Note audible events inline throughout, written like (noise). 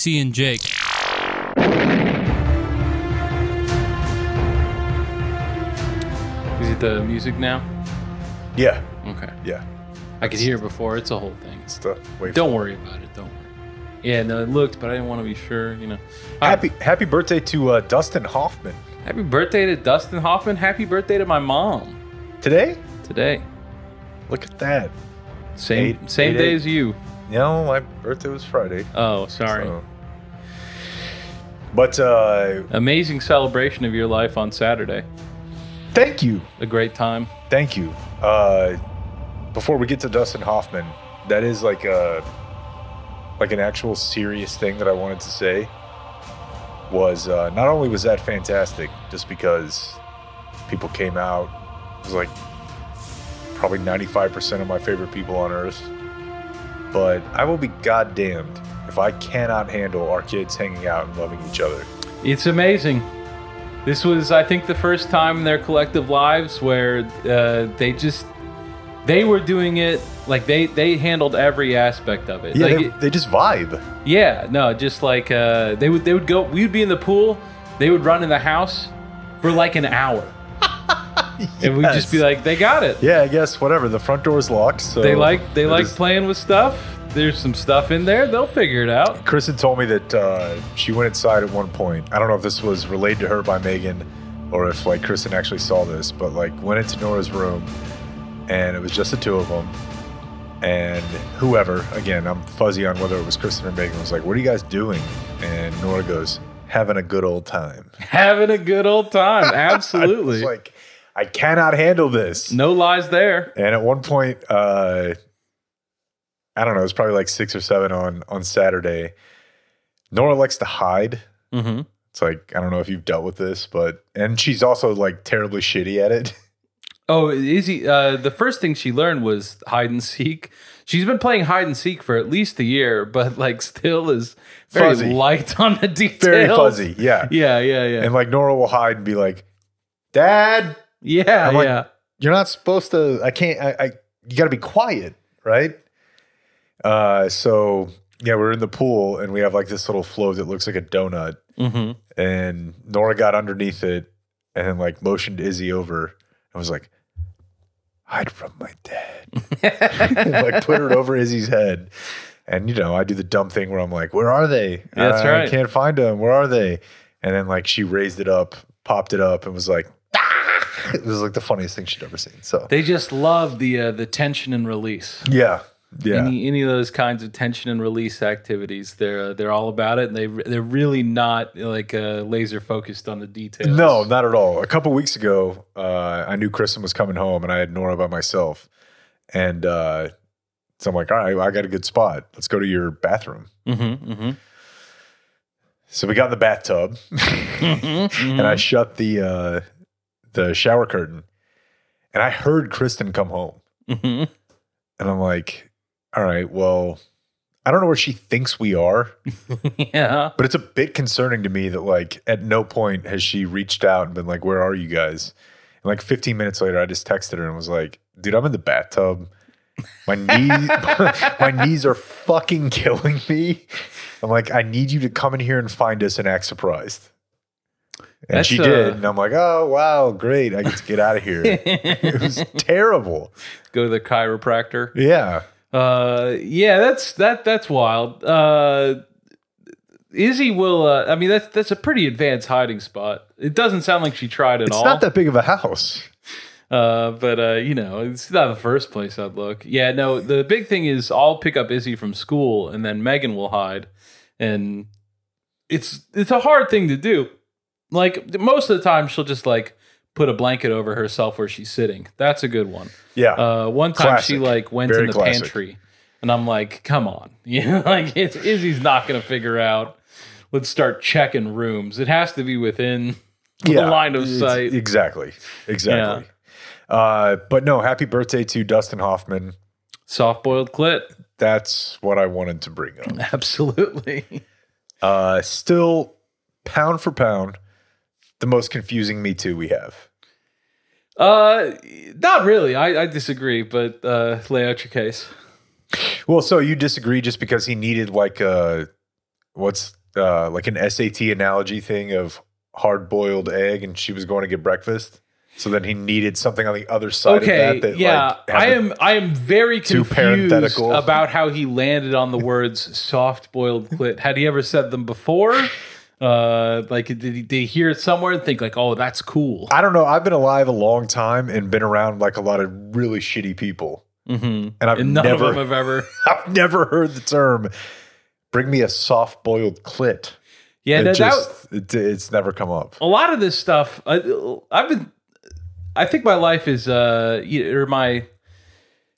TC and Jake. Is it the music now? Yeah, Okay. yeah. I could hear it before. It's a whole thing. It's the wait. Don't worry about it. Don't worry. Yeah, no, it looked, but I didn't want to be sure. You know. happy happy birthday to uh, Dustin Hoffman Happy birthday to Dustin Hoffman. Happy birthday to my mom today. today. Look at that. Same Eight- same eight, day eight. as you. No, my birthday was Friday. Oh, sorry. so- But uh, Amazing celebration of your life on Saturday. thank you, A great time. thank you. Uh, before we get to Dustin Hoffman, that is like a like an actual serious thing that I wanted to say. Was uh, not only was that fantastic, just because people came out, it was like probably 95% of my favorite people on earth. But I will be goddamned if I cannot handle our kids hanging out and loving each other. It's amazing. This was, I think, the first time in their collective lives where uh, they just they were doing it like they they handled every aspect of it. Yeah, Like, they, they just vibe. yeah, no, just like uh, they would they would go. We would be in the pool. They would run in the house for like an hour, (laughs) and we'd just be like, "They got it. Yeah, I guess whatever. The front door is locked, so They like they like is- playing with stuff. There's some stuff in there. They'll figure it out." Kristen told me that uh, she went inside at one point. I don't know if this was relayed to her by Megan or if like Kristen actually saw this, but like went into Nora's room and it was just the two of them. And whoever, again, I'm fuzzy on whether it was Kristen or Megan, was like, "What are you guys doing?" And Nora goes, "Having a good old time." (laughs) Having a good old time. (laughs) Absolutely. like, I cannot handle this. no lies there. And at one point, uh, I don't know, it was probably like six or seven on on Saturday. Nora likes to hide. Mm-hmm. It's like I don't know if you've dealt with this, but and she's also like terribly shitty at it. (laughs) Oh, Izzy, uh, the first thing she learned was hide and seek. She's been playing hide and seek for at least a year, but like still is very Fuzzy. light on the details. Very fuzzy, yeah. (laughs) Yeah, yeah, yeah. And like Nora will hide and be like, "Dad, yeah, like- yeah. you're not supposed to. I can't. I, I you got to be quiet, right?" Uh, so yeah, we're in the pool and we have like this little float that looks like a donut. hmm and Nora got underneath it and then like motioned Izzy over and was like, hide from my dad. (laughs) like put it over Izzy's head. And you know, I do the dumb thing where I'm like, where are they? That's I right. can't find them. Where are they? And then like she raised it up, popped it up, and was like, "Ah!" (laughs) it was like the funniest thing she'd ever seen. So They just love the uh, the tension and release. yeah. Yeah. Any any of those kinds of tension and release activities, they're they're all about it, and they they're really not like uh, laser focused on the details. No, not at all. A couple weeks ago, uh, I knew Kristen was coming home, and I had Nora by myself, and uh, so I'm like, "All right, I got a good spot. Let's go to your bathroom." Mm-hmm, mm-hmm. So we got in the bathtub, (laughs) and I shut the uh, the shower curtain, and I heard Kristen come home, Mm-hmm. and I'm like, "All right, well, I don't know where she thinks we are, (laughs) yeah. but it's a bit concerning to me that like at no point has she reached out and been like, "Where are you guys?" And like 15 minutes later, I just texted her and was like, "Dude, I'm in the bathtub. My knees, (laughs) (laughs) my knees are fucking killing me. I'm like, I need you to come in here and find us and act surprised." And That's, she did, and I'm like, "Oh wow, great! I get to get out of here." it was terrible. Go to the chiropractor. Yeah, Uh, yeah, that's that that's wild. Uh, Izzy will. Uh, I mean, that's that's a pretty advanced hiding spot. It doesn't sound like she tried at it's all. It's not that big of a house. Uh, but uh, you know, it's not the first place I'd look. Yeah, no. The big thing is I'll pick up Izzy from school, and then Megan will hide, and it's it's a hard thing to do. Like most of the time, she'll just like put a blanket over herself where she's sitting. That's a good one. Yeah, Uh, one time she like went Very in the classic. pantry, and I'm like, "Come on, (laughs) you know, like it's, Izzy's not gonna figure out. Let's start checking rooms. It has to be within the line of sight." Exactly. Exactly. Uh, but no, happy birthday to Dustin Hoffman. Soft boiled clit. That's what I wanted to bring up. (laughs) Absolutely. Uh, still, pound for pound, the most confusing Me Too we have. Uh, not really. I, I disagree, but uh, lay out your case. Well, so you disagree just because he needed like a what's uh, like an SAT analogy thing of hard boiled egg, and she was going to get breakfast. So then he needed something on the other side Okay, of that. that yeah, like, I am. I am very confused about how he landed on the words "soft boiled clit." Had he ever said them before? Uh, like, did he, did he hear it somewhere and think like, "Oh, that's cool"? I don't know. I've been alive a long time and been around like a lot of really shitty people, Mm-hmm. and I've And none never, of them have ever. (laughs) I've never heard the term "bring me a soft boiled clit." Yeah, it no, that, just, it, it's never come up. a lot of this stuff I, i've been i think my life is uh y- or my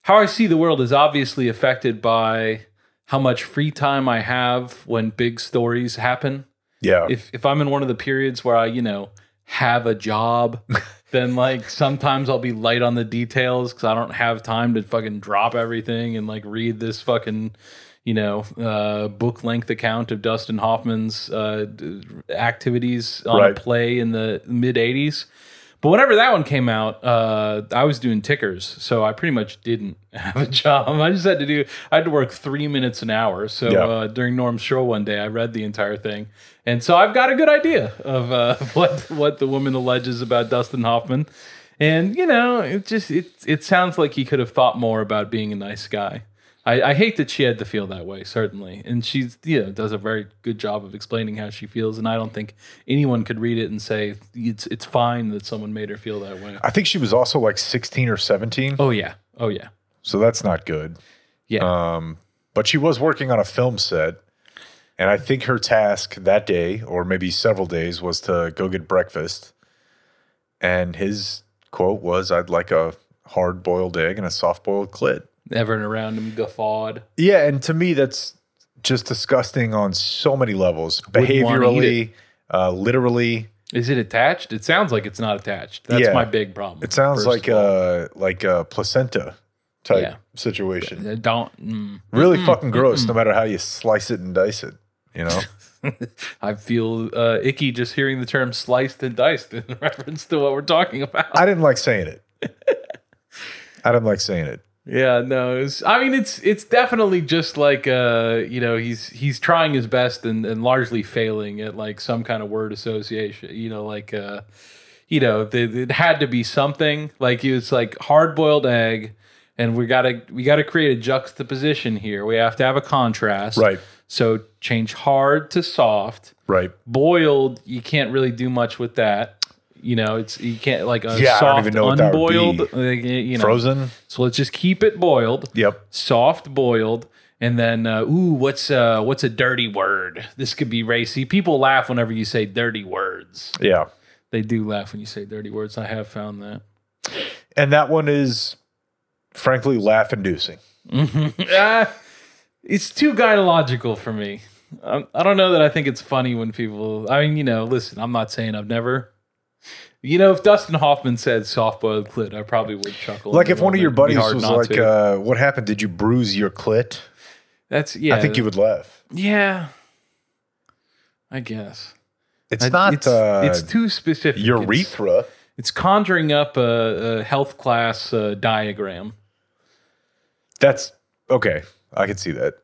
how i see the world is obviously affected by how much free time i have when big stories happen Yeah, if if i'm in one of the periods where i you know have a job (laughs) then like sometimes i'll be light on the details because i don't have time to fucking drop everything and like read this fucking you know uh book length account of dustin hoffman's uh activities on Right. a play in the mid 80s but whenever that one came out, uh, I was doing tickers, so I pretty much didn't (laughs) have a job. I just had to do. I had to work three minutes an hour. So Yeah. uh, during Norm's show one day, I read the entire thing, and so I've got a good idea of uh, (laughs) what what the woman alleges about Dustin Hoffman. And you know, it just it it sounds like he could have thought more about being a nice guy. I, I hate that she had to feel that way, certainly, and she's you know does a very good job of explaining how she feels. And I don't think anyone could read it and say it's it's fine that someone made her feel that way. I think she was also like 16 or 17, Oh yeah, oh yeah, so that's not good. yeah. Um, but she was working on a film set, and I think her task that day, or maybe several days, was to go get breakfast. And his quote was, "I'd like a hard boiled egg and a soft boiled clit." Everyone around him guffawed. Yeah, and to me, that's just disgusting on so many levels. Behaviorally, uh, literally. Is it attached? It sounds like it's not attached. That's Yeah. my big problem. It sounds first like of all. a like a placenta type Yeah. situation. Uh, don't. Mm. Really fucking gross. No matter how you slice it and dice it, you know. (laughs) I feel uh, icky just hearing the term sliced and diced in (laughs) reference to what we're talking about. I didn't like saying it. I didn't like saying it. Yeah, no. It's, I mean, it's it's definitely just like uh, you know, he's he's trying his best and, and largely failing at like some kind of word association. You know, like uh, you know, th- it had to be something like it's like hard boiled egg, and we gotta we gotta create a juxtaposition here. We have to have a contrast, Right. So change hard to soft. Right. Boiled, you can't really do much with that. You know, it's you can't like a Yeah, I soft even know what that would unboiled. like, you know, Frozen. so let's just keep it boiled. Yep. Soft boiled. And then uh, ooh, what's uh what's a dirty word? This could be racy. People laugh whenever you say dirty words. Yeah. They do laugh when you say dirty words. I have found that. And that one is frankly laugh inducing. (laughs) Ah, it's too gynecological for me. Um, I don't know that I think it's funny when people. I mean, you know, listen. I'm not saying I've never. You know, if Dustin Hoffman said soft boiled clit, I probably would chuckle. Like if one of your buddies was like, uh, "What happened? Did you bruise your clit?" "That's yeah." I think you would laugh. Yeah, I guess It's I- not It's, uh, it's too specific. It's, urethra. it's conjuring up a, a health class uh, diagram. That's okay. I can see that.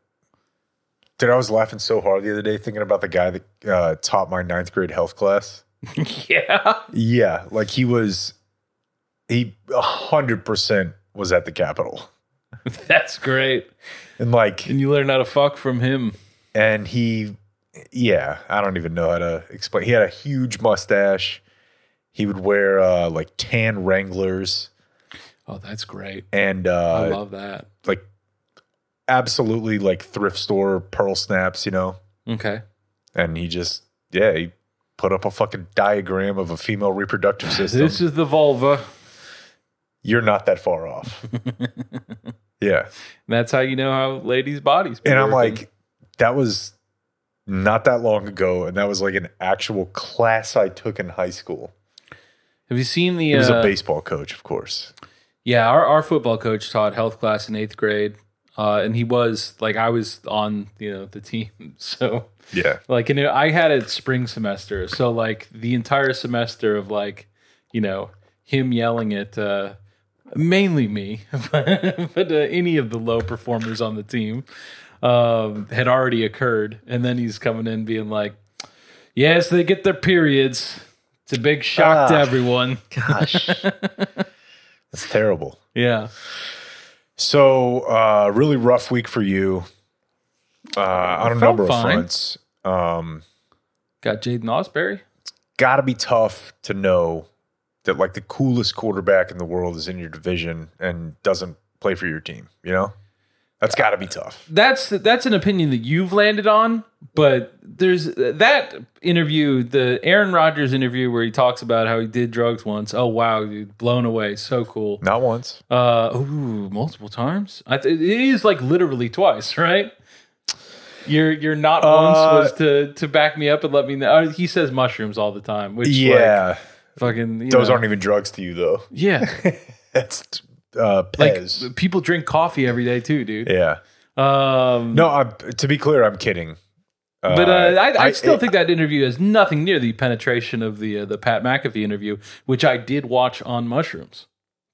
Dude, I was laughing so hard the other day thinking about the guy that uh, taught my ninth grade health class. (laughs) yeah, Yeah, like he was, he a hundred percent was at the Capitol, (laughs) that's great. and like, And you learn how to fuck from him. and he, yeah, I don't even know how to explain. He had a huge mustache. He would wear uh, like tan Wranglers Oh, that's great. and uh, I love that. like absolutely like thrift store pearl snaps, you know. Okay. and he just yeah he put up a fucking diagram of a female reproductive system This is the vulva. you're not that far off (laughs) yeah That's how you know how ladies' bodies. and i'm working. like that was not that long ago and that was like an actual class i took in high school have you seen the? he was uh, a baseball coach of course Yeah, our, our football coach taught health class in eighth grade, uh, and he was like I was on you know the team, (laughs) so yeah like and I had it spring semester, so like the entire semester of like you know him yelling at uh, mainly me, but, (laughs) but uh, any of the low performers on the team. um, had already occurred, and then he's coming in being like, "Yes, they get their periods. It's a big shock to Ah. everyone." (laughs) Gosh, that's terrible. Yeah, So, uh, really rough week for you uh, on a number of fine. fronts. Um, got Jaden Osbury. It's got to be tough to know that like the coolest quarterback in the world is in your division and doesn't play for your team. You know, that's got to be tough. That's that's an opinion that you've landed on, but there's that interview, the Aaron Rodgers interview, where he talks about how he did drugs once. Oh wow, dude, blown away, so cool. Not once. Uh, ooh, multiple times. I th- it is like literally twice, (laughs) right? Your your not Uh, once was to to back me up and let me know. uh, He says mushrooms all the time, which like, Yeah, fucking you those know, aren't even drugs to you though. yeah. (laughs) That's uh, like people drink coffee every day too, dude. yeah. Um, No, I'm, to be clear, I'm kidding. But uh, I, I, I- still think that interview has nothing near the penetration of the uh, the Pat McAfee interview, which I did watch on mushrooms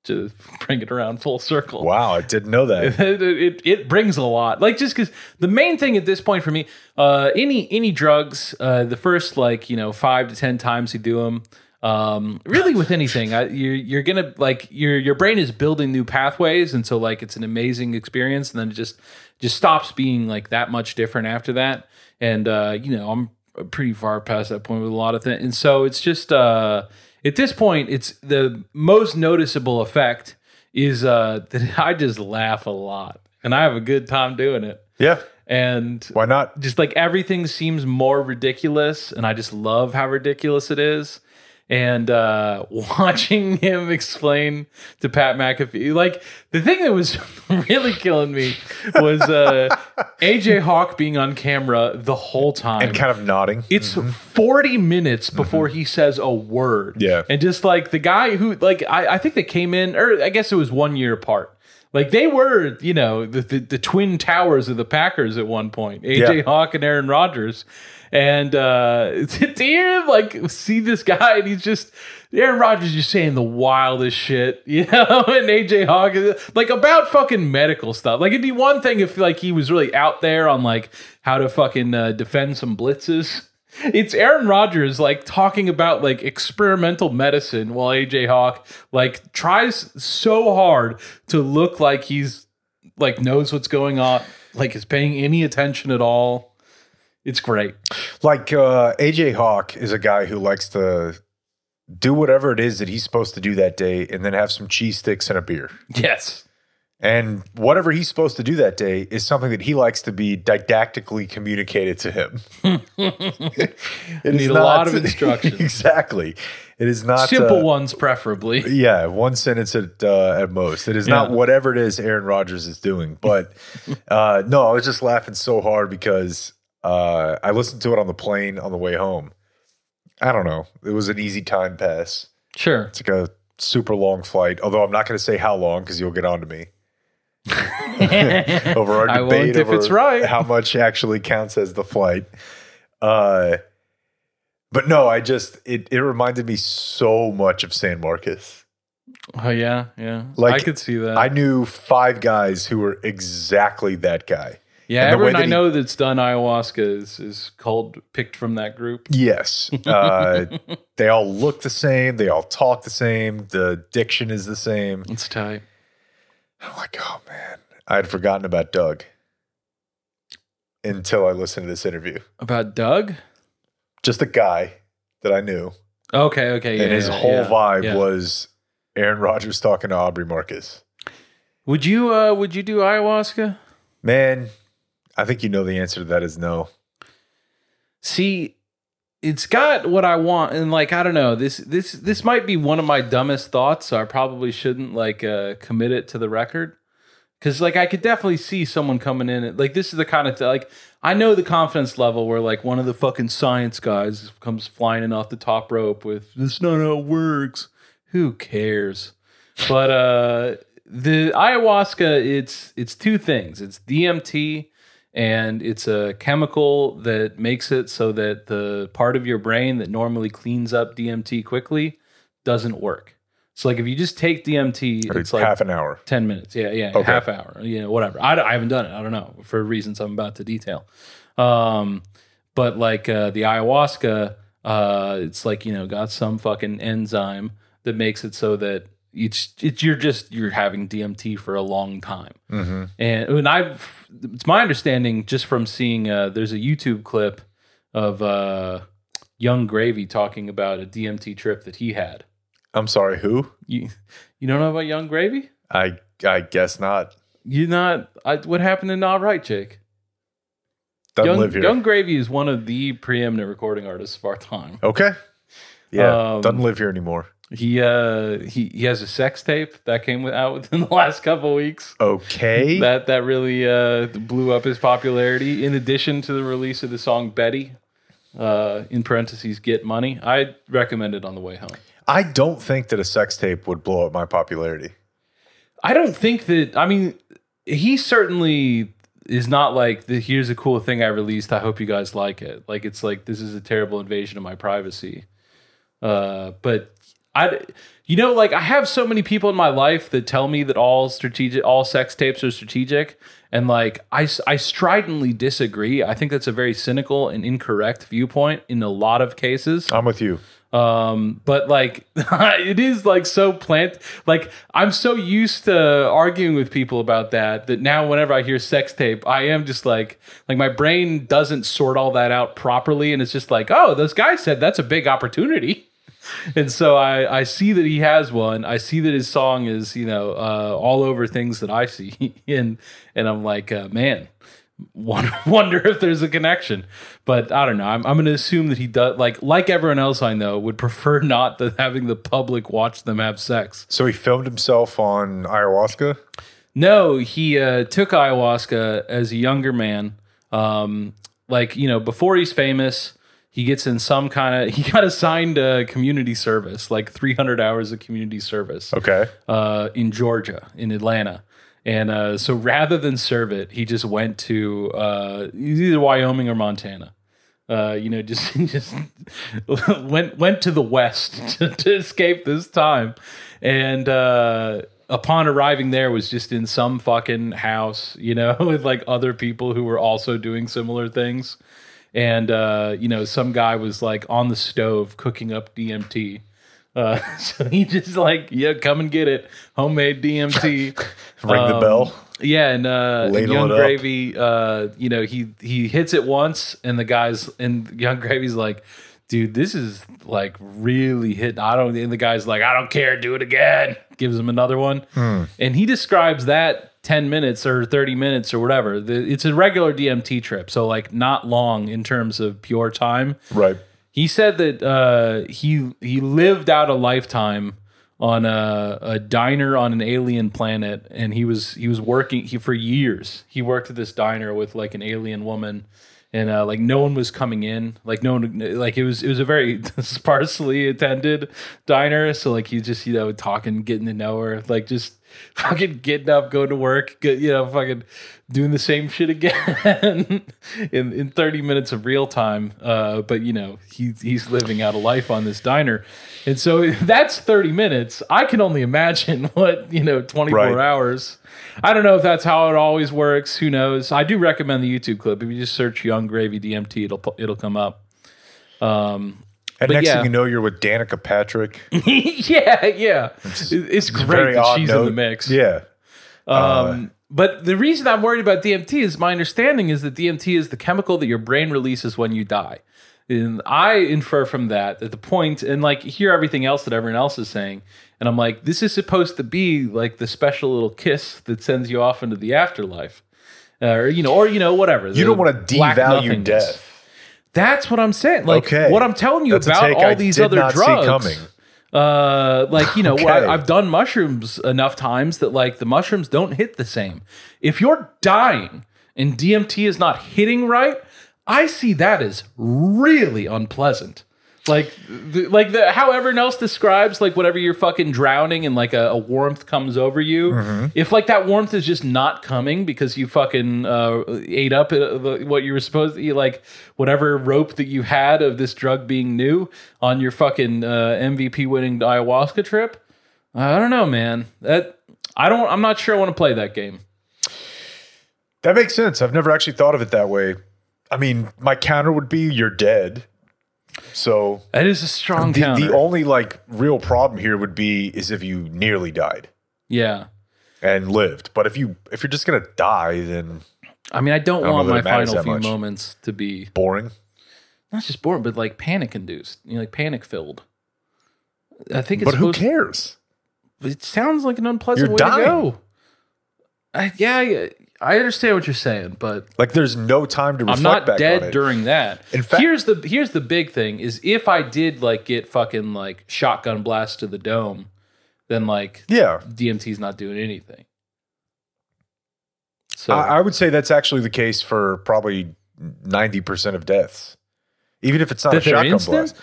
to bring it around full circle. Wow, I didn't know that. (laughs) it, it, it brings a lot. Like just because the main thing at this point for me, uh, any any drugs, uh, the first like you know five to ten times you do them, um, really with anything, I, you're you're gonna like your your brain is building new pathways, and so like it's an amazing experience, and then it just just stops being like that much different after that. And uh, you know, I'm pretty far past that point with a lot of things, and so it's just uh, at this point, it's the most noticeable effect is uh, (laughs) that I just laugh a lot and I have a good time doing it. Yeah, And why not? just like everything seems more ridiculous, and I just love how ridiculous it is. And uh, (laughs) watching him explain to Pat McAfee, like the thing that was (laughs) really killing me was uh, (laughs) AJ Hawk being on camera the whole time. And kind of nodding. It's 40 minutes before he says a word. Yeah. And just like the guy who, like, I, I think they came in, or I guess it was one year apart. Like they were, you know, the, the, the twin towers of the Packers at one point AJ Yeah. Hawk and Aaron Rodgers. And uh, to hear him, like, see this guy, and he's just, Aaron Rodgers just saying the wildest shit, (laughs) you know, and AJ Hawk, like, about fucking medical stuff. Like, it'd be one thing if, like, he was really out there on, like, how to fucking uh, defend some blitzes. (laughs) It's Aaron Rodgers like talking about like experimental medicine while AJ Hawk like tries so hard to look like he's like knows what's going on, like is paying any attention at all. It's great. Like uh, AJ Hawk is a guy who likes to do whatever it is that he's supposed to do that day and then have some cheese sticks and a beer. Yes. And whatever he's supposed to do that day is something that he likes to be didactically communicated to him. (laughs) it Need a lot of (laughs) instruction. exactly. It is not Simple uh, ones preferably. (laughs) Yeah, one sentence at uh, at most. It is not whatever it is Aaron Rodgers is doing. But uh, no, I was just laughing so hard because uh, I listened to it on the plane on the way home. I don't know. It was an easy time pass. Sure. It's like a super long flight. Although I'm not going to say how long because you'll get on to me (laughs) over our I won't debate if over it's right. how much actually counts as the flight. Uh, but no, I just it it reminded me so much of San Marcos. Oh yeah, yeah. Like, I could see that. I knew five guys who were exactly that guy. Yeah, and everyone I he- know that's done ayahuasca is is called picked from that group. Yes. (laughs) Uh, they all look the same. They all talk the same. The diction is the same. It's tight. I'm like, oh man, I had forgotten about Doug until I listened to this interview. About Doug? Just a guy that I knew, Okay, okay. Yeah, and his yeah, whole yeah, vibe yeah. was Aaron Rodgers talking to Aubrey Marcus. Would you uh would you do ayahuasca? Man, I think you know the answer to that is no. See, it's got what I want and like I don't know. This this this might be one of my dumbest thoughts, so I probably shouldn't like uh commit it to the record. Cause like I could definitely see someone coming in like this is the kind of th- like I know the confidence level where like one of the fucking science guys comes flying in off the top rope with this is not how it works. Who cares? But uh the ayahuasca it's it's two things. It's DMT and it's a chemical that makes it so that the part of your brain that normally cleans up DMT quickly doesn't work. So like if you just take DMT, Or it's like half an hour. 10 minutes. Yeah, yeah, Okay. half hour. You know, whatever. I, I haven't done it. I don't know for reasons I'm about to detail. Um, but like uh, the ayahuasca, uh, it's like you know got some fucking enzyme that makes it so that it's, it's you're just you're having DMT for a long time. Mm-hmm. And when I've, it's my understanding just from seeing, uh, there's a YouTube clip of uh, Yung Gravy talking about a DMT trip that he had. I'm sorry, who? You, you don't know about Yung Gravy? I I guess not. You not? I, what happened to Not Right, Jake? Doesn't Young, live here. Yung Gravy is one of the preeminent recording artists of our time. okay. Yeah, Um, doesn't live here anymore. He uh he he has a sex tape that came out within (laughs) the last couple of weeks. Okay. That that really uh blew up his popularity. In addition to the release of the song Betty, uh in parentheses Get Money, I recommend it on the way home. I don't think that a sex tape would blow up my popularity. I don't think that. I mean, he certainly is not like the here's a cool thing I released. I hope you guys like it. Like it's like this is a terrible invasion of my privacy. Uh, but I, you know, like I have so many people in my life that tell me that all strategic, all sex tapes are strategic, and like I, I stridently disagree. I think that's a very cynical and incorrect viewpoint in a lot of cases. I'm with you. Um, but like (laughs) it is like so plant like I'm so used to arguing with people about that that now whenever I hear sex tape, I am just like like my brain doesn't sort all that out properly and it's just like, oh, those guys said that's a big opportunity. And so I, I see that he has one. I see that his song is, you know, uh, all over things that I see. (laughs) And and I'm like, uh, man, wonder, (laughs) wonder if there's a connection. But I don't know. I'm, I'm going to assume that he does, like like everyone else I know, would prefer (laughs) not to having the public watch them have sex. So he filmed himself on ayahuasca. No, he uh, took ayahuasca as a younger man. Um, like you know, before he's famous, he gets in some kind of (laughs) he got assigned a community service, like 300 hours of community service Okay. uh, in Georgia, in Atlanta. And uh, so rather than serve it, he just went to uh, either Wyoming or Montana. Uh, you know, (laughs) just just went went to the west (laughs) to, to escape this time. And uh, upon arriving there, was just in some fucking house, you know, with like other people who were also doing similar things. And uh, you know, some guy was like on the stove cooking up DMT. Uh, (laughs) so he just like, yeah, come and get it, homemade DMT. (laughs) Ring the Um, bell. Yeah, and uh, and Young. Gravy, uh, you know, he he hits it once, and the guys and Yung Gravy's like, dude, this is like really hitting. I don't. And the guy's like, I don't care, do it again. Gives him another one, Hmm. and he describes that ten minutes or thirty minutes or whatever. The, it's a regular DMT trip, so like not long in terms of pure time. Right. He said that uh, he he lived out a lifetime on a, a diner on an alien planet, and he was he was working he for years. He worked at this diner with like an alien woman, and uh, like no one was coming in. Like no one like it was it was a very (laughs) sparsely attended diner. So like he just you know talking, getting to know her, like just (laughs) fucking getting up, going to work, get, you know, fucking doing the same shit again (laughs) in in 30 minutes of real time. Uh, but you know, he, he's living out a life on this diner. And so (laughs) that's 30 minutes. I can only imagine what, you know, 24 Right. hours. I don't know if that's how it always works. Who knows? I do recommend the YouTube clip. If you just search Yung Gravy DMT, it'll it'll come up. Um, And But next yeah. thing you know, you're with Danica Patrick. (laughs) yeah, yeah. It- It's great that she's in the mix. Yeah. Um, but the reason I'm worried about DMT is my understanding is that DMT is the chemical that your brain releases when you die. And I infer from that that the point, and like hear everything else that everyone else is saying, and I'm like, this is supposed to be like the special little kiss that sends you off into the afterlife, uh, or you know, or you know, whatever. You don't want to devalue death. That's what I'm saying. Like Okay. what I'm telling you That's about all I these other drugs. coming. Uh, like you know, Okay. I, I've done mushrooms enough times that like the mushrooms don't hit the same. If you're dying and DMT is not hitting right, I see that as really unpleasant. Like, the, like the how everyone else describes like whatever you're fucking drowning and like a, a warmth comes over you. Mm-hmm. If like that warmth is just not coming because you fucking uh, ate up uh, what you were supposed to eat, like whatever rope that you had of this drug being new on your fucking uh, MVP winning ayahuasca trip, I don't know, man. That I don't. I'm not sure I want to play that game. That makes sense. I've never actually thought of it that way. I mean, my counter would be you're dead. So That is a strong the, counter. the only like real problem here would be is if you nearly died yeah. and lived. But if you if you're just gonna die, then I mean, I don't, don't want my final few much. moments to be boring. not just boring, but like panic induced. You know, like panic filled. I think it's But who cares? It sounds like an unpleasant You're way dying. to go. I, yeah, I, I understand what you're saying, but Like there's no time to reflect I'm not back on dead it. during that. In fact- here's the here's the big thing is if I did like get fucking like shotgun blast to the dome, then like yeah. DMT's not doing anything. So I, I would say that's actually the case for probably ninety percent of deaths, even if it's not That a they're shotgun instant? blast.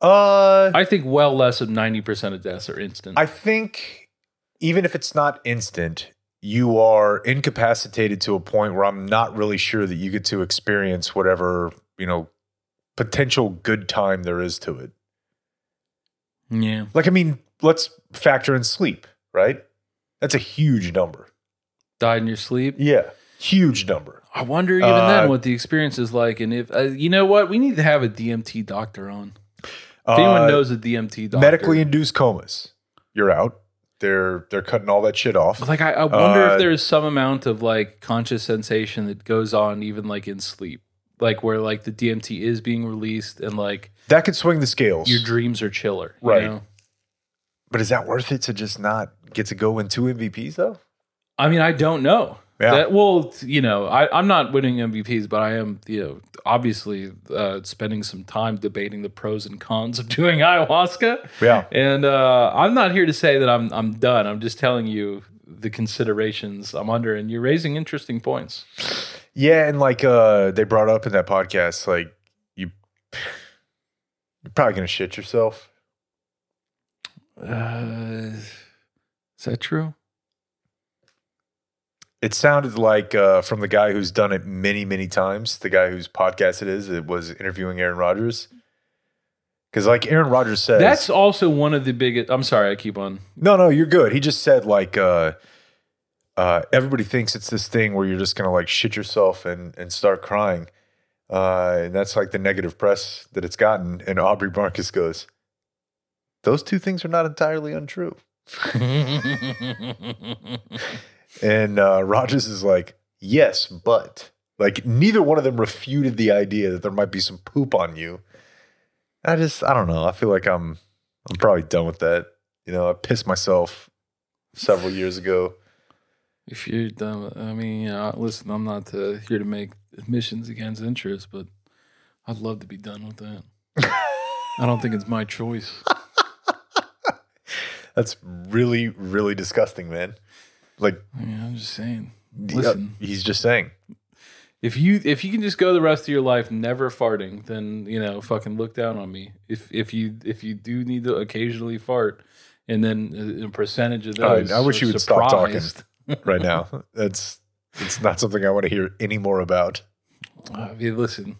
Uh, I think well less of ninety percent of deaths are instant. I think even if it's not instant, you are incapacitated to a point where I'm not really sure that you get to experience whatever you know potential good time there is to it. yeah, Like, I mean, let's factor in sleep, right? That's a huge number. died in your sleep. Yeah, huge number. I wonder even Uh, then what the experience is like, and if uh, you know what, we need to have a DMT doctor on. If anyone Uh, knows a DMT doctor, medically induced comas, you're out. They're they're cutting all that shit off. Like I, I wonder Uh, if there's some amount of like conscious sensation that goes on even like in sleep. Like where like the DMT is being released and like That could swing the scales. your dreams are chiller. you Right. know? but is that worth it to just not get to go win two MVPs though? I mean, I don't know. Yeah. That well, you know, I, I'm not winning MVPs, but I am, you know, obviously uh, spending some time debating the pros and cons of (laughs) doing ayahuasca. Yeah. And uh, I'm not here to say that I'm I'm done. I'm just telling you the considerations I'm under, and you're raising interesting points. Yeah, and like uh they brought up in that podcast, like you you're probably gonna shit yourself. Uh, is that true? It sounded like uh from the guy who's done it many, many times, the guy whose podcast it is, it was interviewing Aaron Rodgers. Because like Aaron Rodgers says That's also one of the biggest. I'm sorry, I keep on. No, no, you're good. He just said like uh uh everybody thinks it's this thing where you're just gonna like shit yourself and and start crying. Uh and that's like the negative press that it's gotten. And Aubrey Marcus goes, Those two things are not entirely untrue. (laughs) And uh Rodgers is like, Yes, but like neither one of them refuted the idea that there might be some poop on you. I just I don't know. I feel like I'm I'm probably done with that. You know, I pissed myself several years ago. If you're done, I mean, you know, listen, I'm not uh, here to make admissions against interest, but I'd love to be done with that. (laughs) I don't think it's my choice. (laughs) That's really, really disgusting, man. Like, I mean, I'm just saying. yeah, Listen, he's just saying. if you if you can just go the rest of your life never farting, then you know, fucking look down on me. If if you if you do need to occasionally fart, and then a percentage of those, I wish you would stop talking. (laughs) right now. That's it's not something I want to hear any more about. Uh, I mean, listen,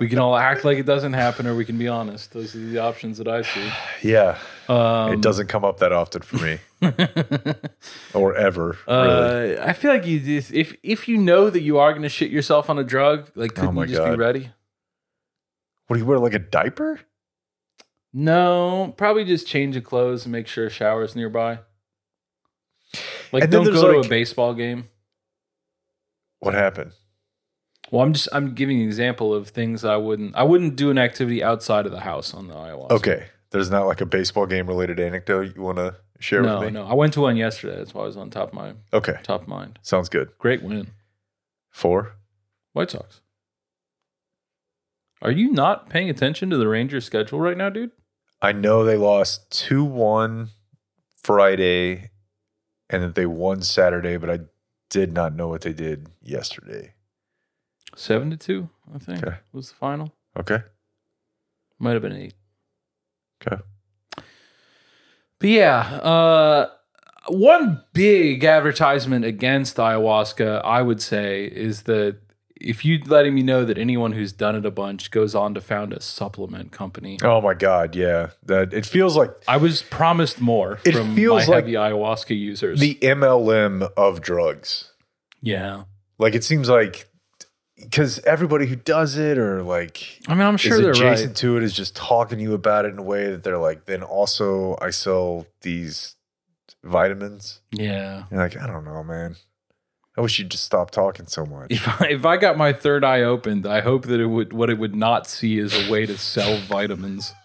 we can all act like it doesn't happen, or we can be honest. Those are the options that I see. (sighs) Yeah, Um, it doesn't come up that often for me, (laughs) or ever. really. Uh, I feel like you just, if if you know that you are going to shit yourself on a drug, like couldn't Oh you just be ready? What do you wear like a diaper? No, probably just change of clothes and make sure a shower's nearby. Like And don't there's, go to a baseball game. What happened? Well, I'm just I'm giving an example of things I wouldn't I wouldn't do an activity outside of the house on the ayahuasca. Okay, there's not like a baseball game related anecdote you want to share No, with me. no. no. I went to one yesterday. That's why I was on top of my Okay, top of mind. sounds good. Great win. Four. White Sox. Are you not paying attention to the Rangers schedule right now, dude? I know they lost two one Friday, and that they won Saturday, but I did not know what they did yesterday. Seven to two, I think Okay. was the final. Okay. Might have been eight. Okay. But yeah, uh, one big advertisement against ayahuasca, I would say, is that if you letting me know that anyone who's done it a bunch goes on to found a supplement company. Oh my god, yeah. That it feels like I was promised more It from feels my like heavy ayahuasca users. the MLM of drugs. yeah. Like it seems like because everybody who does it or like I mean, I'm sure they're adjacent right. to it is just talking to you about it in a way that they're like, then also I sell these vitamins. Yeah. You're like, I don't know, man. I wish you'd just stop talking so much. If I, if I got my third eye opened, I hope that it would what it would not see is a way to sell vitamins. (laughs)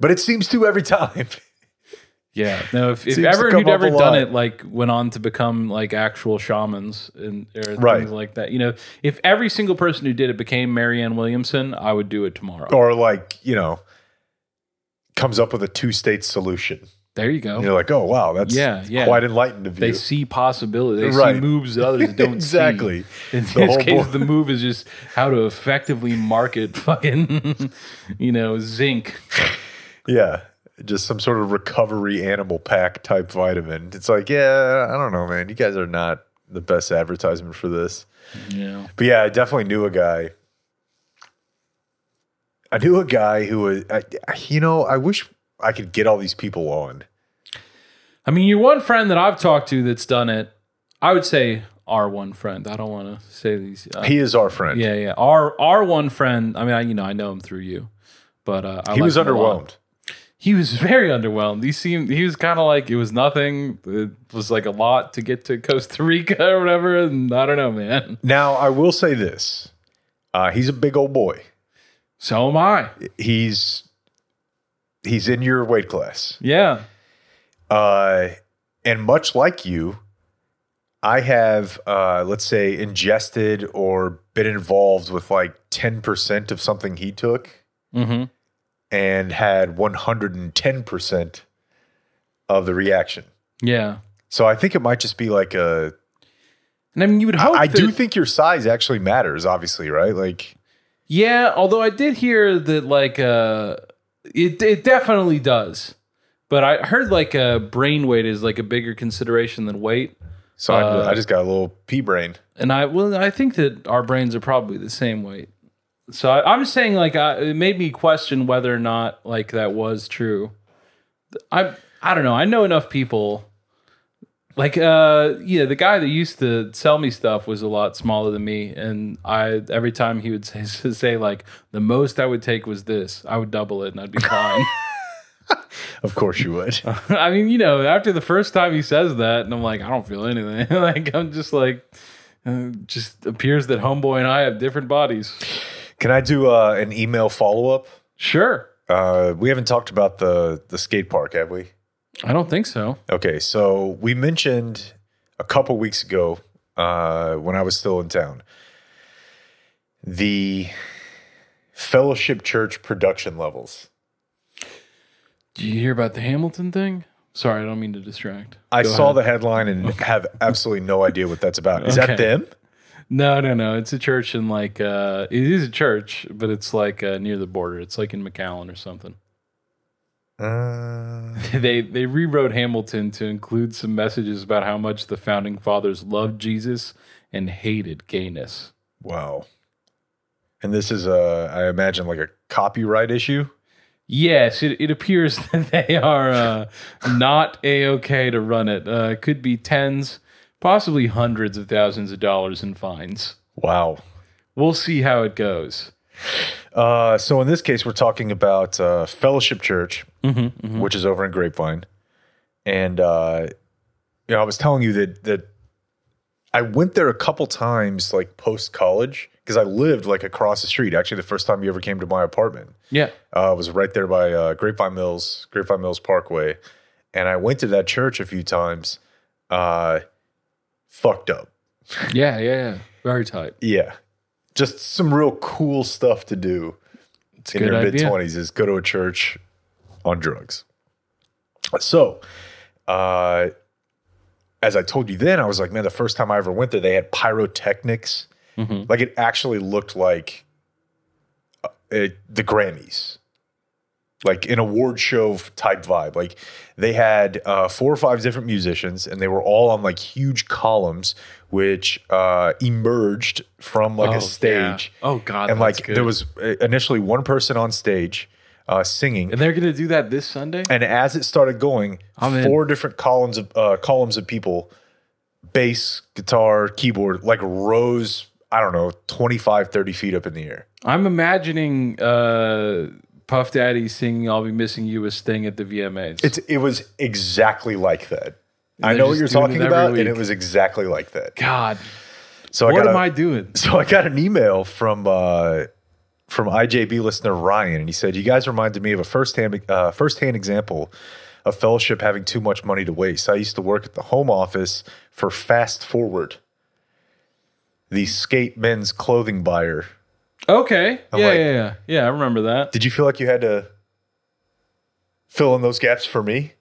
But it seems to every time. Yeah. No, if, if everyone who'd ever done it like went on to become like actual shamans and or Right. things like that. You know, if every single person who did it became Marianne Williamson, I would do it tomorrow. or like, you know, comes up with a two state solution. There you go. And you're like, oh wow, that's Yeah, yeah. quite enlightened of you. They see possibility. They Right. see moves that others (laughs) don't Exactly. see. In The this case, bo- the move is just how to effectively market (laughs) fucking, you know, zinc. Yeah. Just some sort of recovery animal pack type vitamin. It's like, yeah, I don't know, man. You guys are not the best advertisement for this. Yeah. But yeah, I definitely knew a guy. I knew a guy who was, I, you know, I wish I could get all these people on. I mean, your one friend that I've talked to that's done it, I would say our one friend. I don't want to say these. Uh, He is our friend. yeah, yeah. Our our one friend. I mean, I, you know, I know him through you, but uh, I he like was him a lot. underwhelmed. He was very underwhelmed. He seemed he was kind of like it was nothing. It was like a lot to get to Costa Rica or whatever. And I don't know, man. Now, I will say this uh, he's a big old boy. So am I. He's he's in your weight class. Yeah. Uh, and much like you, I have, uh, let's say, ingested or been involved with like 10% of something he took Mm-hmm. And had 110% of the reaction. Yeah. So I think it might just be like a. And I mean, you would hope. I that, do think your size actually matters, obviously, right? Like, Yeah, although I did hear that like uh it it definitely does. But I heard like uh brain weight is like a bigger consideration than weight. so Uh, I, I just got a little pea brain. And I well I think that our brains are probably the same weight. So I, I'm saying like I, it made me question whether or not like that was true. I I don't know. I know enough people like uh yeah, the guy that used to sell me stuff was a lot smaller than me and I every time he would say, (laughs) say like the most I would take was this. I would double it and I'd be fine. (laughs) Of course you would. (laughs) I mean, you know, after the first time he says that and I'm like I don't feel anything. like I'm just like uh, just appears that homeboy and I have different bodies. Can I do uh, an email follow up? Sure. Uh, we haven't talked about the the skate park, have we? I don't think so. Okay, so we mentioned a couple weeks ago uh, when I was still in town the Fellowship Church production levels. Did you hear about the Hamilton thing? Sorry, I don't mean to distract. I Go saw ahead. the headline and have absolutely no idea what that's about. Is Okay. that them? No, no, no. It's a church in like uh it is a church, but it's like uh, near the border. It's like in McAllen or something. Uh, (laughs) they they rewrote Hamilton to include some messages about how much the founding fathers loved Jesus and hated gayness. wow. And this is, uh, I imagine, like a copyright issue. Yes, it, it appears (laughs) that they are uh, not a okay to run it. Uh, it could be tens, possibly hundreds of thousands of dollars in fines. Wow. We'll see how it goes. Uh, so in this case, we're talking about uh, Fellowship Church, Mm-hmm, which is over in Grapevine, and uh, you know, I was telling you that that I went there a couple times, like post college, because I lived like across the street. Actually, the first time you ever came to my apartment Yeah. uh, was right there by uh, Grapevine Mills, Grapevine Mills Parkway, and I went to that church a few times. Fucked up, Yeah, yeah, yeah. Very tight. yeah. Just some real cool stuff to do It's in your mid 20s is go to a church on drugs. So, uh, as I told you then, I was like, man, the first time I ever went there, they had pyrotechnics. Mm-hmm. Like it actually looked like uh, it, the Grammys. Like an award show type vibe. Like they had uh, four or five different musicians, and they were all on like huge columns, which uh, emerged from like Oh, a stage. yeah. Oh, God, And like good. there was uh, initially one person on stage uh, singing, And they're gonna do that this Sunday. and as it started going, I'm in. four different columns of uh, columns of people, bass, guitar, keyboard, like rose. I don't know, 25, 30 feet up in the air. I'm imagining uh, Puff Daddy singing "I'll Be Missing You" was Sting at the VMAs. It's it was exactly like that. I know what you're talking about, and it was exactly like that. God, So I what am a- I doing? (laughs) So I got an email from uh, from IJB listener Ryan, and he said, "You guys reminded me of a firsthand uh, firsthand example of fellowship having too much money to waste. I used to work at the home office for Fast Forward, the skate men's clothing buyer. Okay, yeah, like- yeah, yeah, yeah. I remember that. Did you feel like you had to fill in those gaps for me?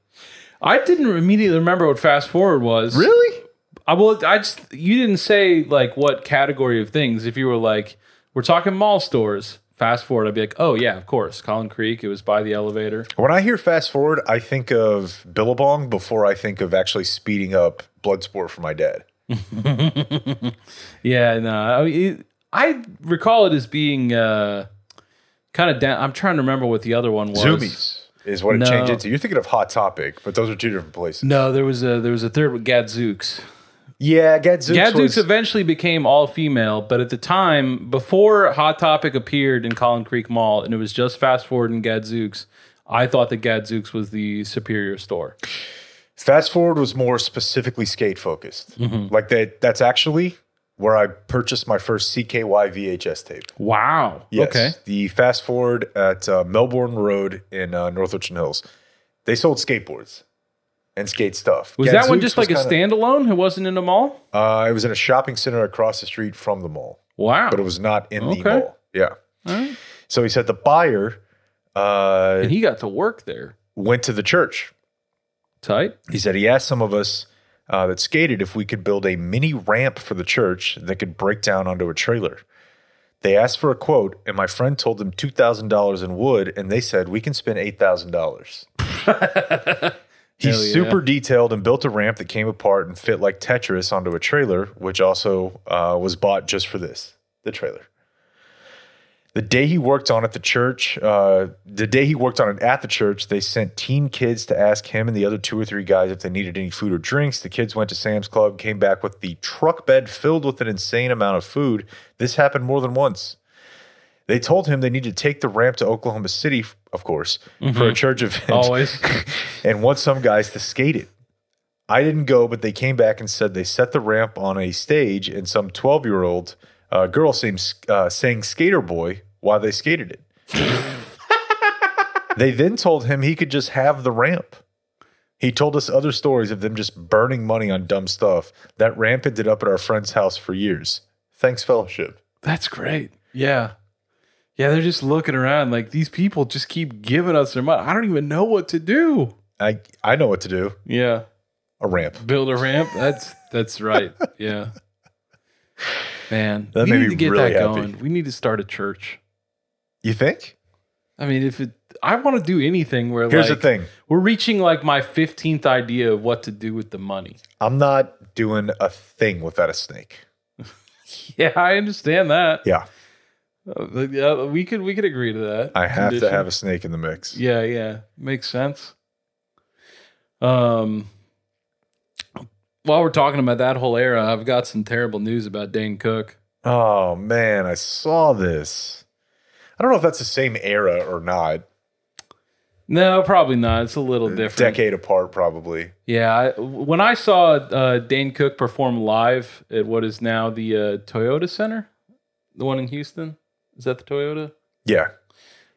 I didn't immediately remember what Fast Forward was. Really? I will. I just you didn't say like what category of things. If you were like, we're talking mall stores. Fast forward, I'd be like, oh yeah, of course, Collin Creek. It was by the elevator. When I hear Fast Forward, I think of Billabong before I think of actually speeding up Bloodsport for my dad. (laughs) Yeah, no, I, mean, I recall it as being uh, kind of down. I'm trying to remember what the other one was. Zumiez is what it No. changed into. You're thinking of Hot Topic, but those are two different places. No, there was a there was a third with Gadzooks. Yeah, Gadzooks, Gadzooks was, eventually became all female, but at the time, before Hot Topic appeared in Collin Creek Mall, and it was just Fast Forward and Gadzooks, I thought that Gadzooks was the superior store. Fast Forward was more specifically skate focused. Mm-hmm. Like that. That's actually where I purchased my first CKY VHS tape. Wow. Yes, Okay. the Fast Forward at uh, Melbourne Road in uh, North Richland Hills. They sold skateboards and skate stuff. Was that one just like a kinda- standalone? It wasn't in a mall. Uh, it was in a shopping center across the street from the mall. Wow. but it was not in Okay. the mall. Yeah. So he said the buyer uh, and he got to work there. went to the church. Tight. He said he asked some of us uh, that skated if we could build a mini ramp for the church that could break down onto a trailer. They asked for a quote, and my friend told them two thousand dollars in wood, and they said we can spend eight thousand dollars. (laughs) He's yeah. super detailed and built a ramp that came apart and fit like Tetris onto a trailer, which also uh, was bought just for this the trailer. The day he worked on at the church, uh, the day he worked on it at the church, they sent teen kids to ask him and the other two or three guys if they needed any food or drinks. The kids went to Sam's Club, came back with the truck bed filled with an insane amount of food. This happened more than once. They told him they needed to take the ramp to Oklahoma City, of course, for a church event Always. (laughs) and want some guys to skate it. I didn't go, but they came back and said they set the ramp on a stage and some 12 year old uh, girl sang, uh, sang Skater Boy while they skated it. they then told him he could just have the ramp. He told us other stories of them just burning money on dumb stuff. That ramp ended up at our friend's house for years. Thanks, fellowship. That's great. Yeah. Yeah, they're just looking around like these people just keep giving us their money. I don't even know what to do. I, I know what to do Yeah. a ramp. Build a ramp. That's that's right. Yeah. (laughs) Man, That we need to get really that happy. going. We need to start a church. You think? I mean, if it I want to do anything where Here's like the thing we're reaching like my 15th idea of what to do with the money. I'm not doing a thing without a snake. (laughs) Yeah, I understand that. Yeah. Uh, yeah, we could we could agree to that. I have to have a snake in the mix. Yeah, yeah, makes sense. Um, while we're talking about that whole era, I've got some terrible news about Dane Cook. Oh man, I saw this. I don't know if that's the same era or not. No, probably not. It's a little different. Decade apart, probably. Yeah, I, when I saw uh, Dane Cook perform live at what is now the uh, Toyota Center, the one in Houston, is that the Toyota? Yeah,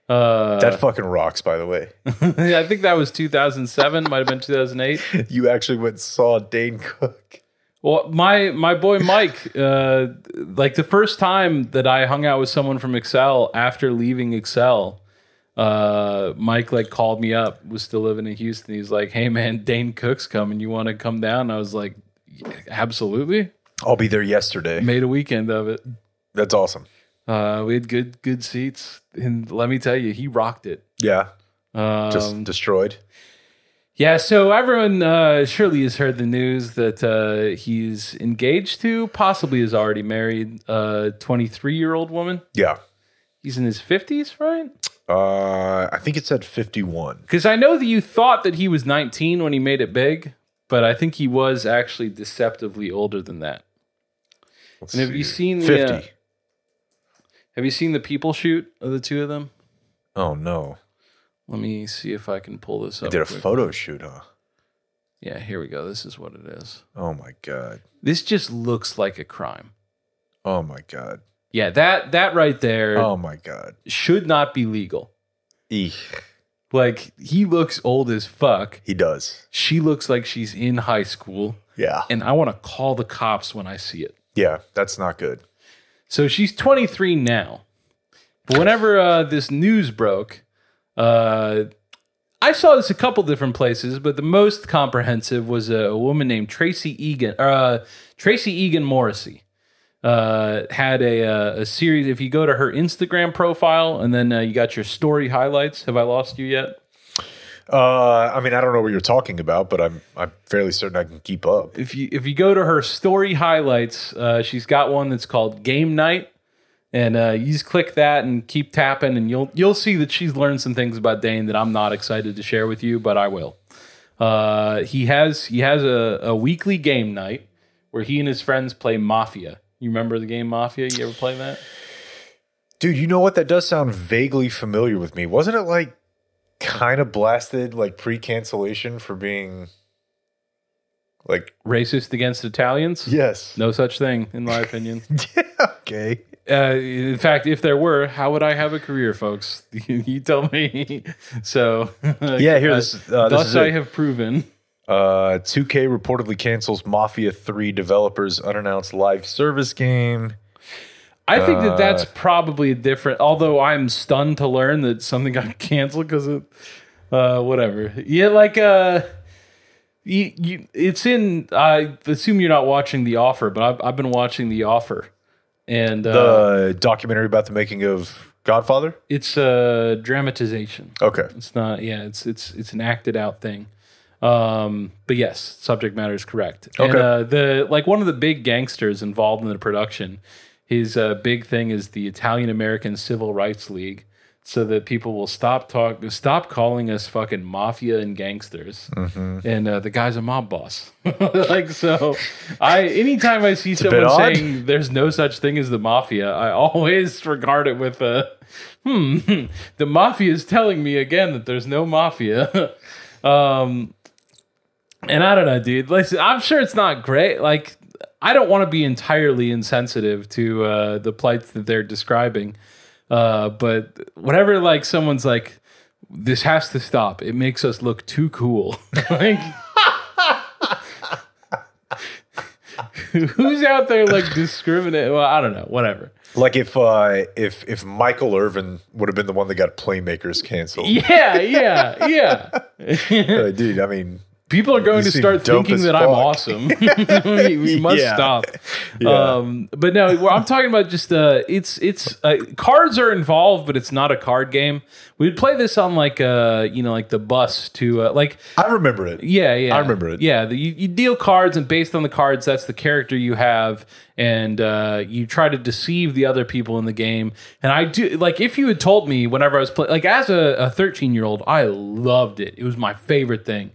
Uh, that fucking rocks. By the way, (laughs) I think that was 2007, might have been 2008. (laughs) you actually went saw Dane Cook. Well, my my boy Mike, uh, like the first time that I hung out with someone from Excel after leaving Excel, uh, Mike like called me up, was still living in Houston. He's like, "Hey man, Dane Cook's coming. You want to come down?" And I was like, "Yeah, "Absolutely." I'll be there yesterday. Made a weekend of it. That's awesome. Uh, we had good good seats, and let me tell you, he rocked it. Yeah, Um, Just destroyed. Yeah, so everyone uh, surely has heard the news that uh, he's engaged to, possibly is already married, a 23 year old woman. Yeah. He's in his 50s, right? Uh, I think it said 51. Because I know that you thought that he was 19 when he made it big, but I think he was actually deceptively older than that. Let's And have you see. seen the, 50? uh, Have you seen the people shoot of the two of them? oh, no. Let me see if I can pull this up. I did a quick. photo shoot, huh? Yeah, here we go. This is what it is. Oh, my God. This just looks like a crime. Oh, my God. Yeah, that that right there Oh, my God. should not be legal. Eek. Like he looks old as fuck. He does. She looks like she's in high school, Yeah. and I want to call the cops when I see it. Yeah, that's not good. So she's 23 now. But whenever uh, this news broke, uh, I saw this a couple different places, but the most comprehensive was a, a woman named Tracy Egan, uh, Tracy Egan Morrissey. Uh, had a, uh, a series. If you go to her Instagram profile and then uh, you got your story highlights. Have I lost you yet? Uh, I mean, I don't know what you're talking about, but I'm I'm fairly certain I can keep up. if you if you go to her story highlights, uh, she's got one that's called Game Night, and uh, you just click that and keep tapping, and you'll you'll see that she's learned some things about Dane that I'm not excited to share with you, but I will. Uh, he has he has a, a weekly game night where he and his friends play Mafia. You remember the game Mafia? You ever play that? Dude, you know what? That does sound vaguely familiar with me. Wasn't it like kind of blasted, like pre cancellation for being like, Racist against Italians? yes. No such thing, in my opinion. (laughs) Yeah, okay. Uh, in fact, if there were, how would I have a career, folks? (laughs) you tell me. (laughs) so, Yeah, here, this- uh, thus I it. have proven. Uh, 2K reportedly cancels Mafia 3 developers' unannounced live service game. I think that that's Uh, probably different. Although I'm stunned to learn that something got (laughs) canceled because of uh, whatever. Yeah, like uh, you, you, it's in. I assume you're not watching The Offer, but I've, I've been watching The Offer, and uh, The documentary about the making of Godfather? it's a dramatization. Okay. It's not. Yeah, it's it's it's an acted out thing. Um, but yes, subject matter is correct. And Okay. uh, the like one of the big gangsters involved in the production, his uh, big thing is the Italian American Civil Rights League, so that people will stop talk, stop calling us fucking mafia and gangsters. Mm-hmm. And uh, the guy's a mob boss. (laughs) like so, I anytime I see someone saying there's no such thing as the mafia, I always (laughs) regard it with a hmm, (laughs) the mafia is telling me again that there's no mafia. um, and I don't know, dude. Listen, I'm sure it's not great. Like, I don't want to be entirely insensitive to uh, the plights that they're describing. Uh, but whenever like someone's like, "This has to stop," it makes us look too cool. (laughs) like, (laughs) who's out there like discriminate? Well, I don't know. Whatever. Like if uh if if Michael Irvin would have been the one that got Playmakers canceled. Yeah, yeah, yeah. (laughs) Uh, dude, I mean, People are going You to start thinking that I'm awesome. we, (laughs) (laughs) we must Yeah. stop. Yeah. Um, but no, I'm talking about just uh, it's it's uh, cards are involved, but it's not a card game. We'd play this on like uh, you know, like the bus to uh, like I remember it. yeah, yeah. I remember it. Yeah, the, you, you deal cards, and based on the cards, that's the character you have, and uh, you try to deceive the other people in the game. And I do like if you had told me whenever I was playing, like as a 13 year old, I loved it. It was my favorite thing.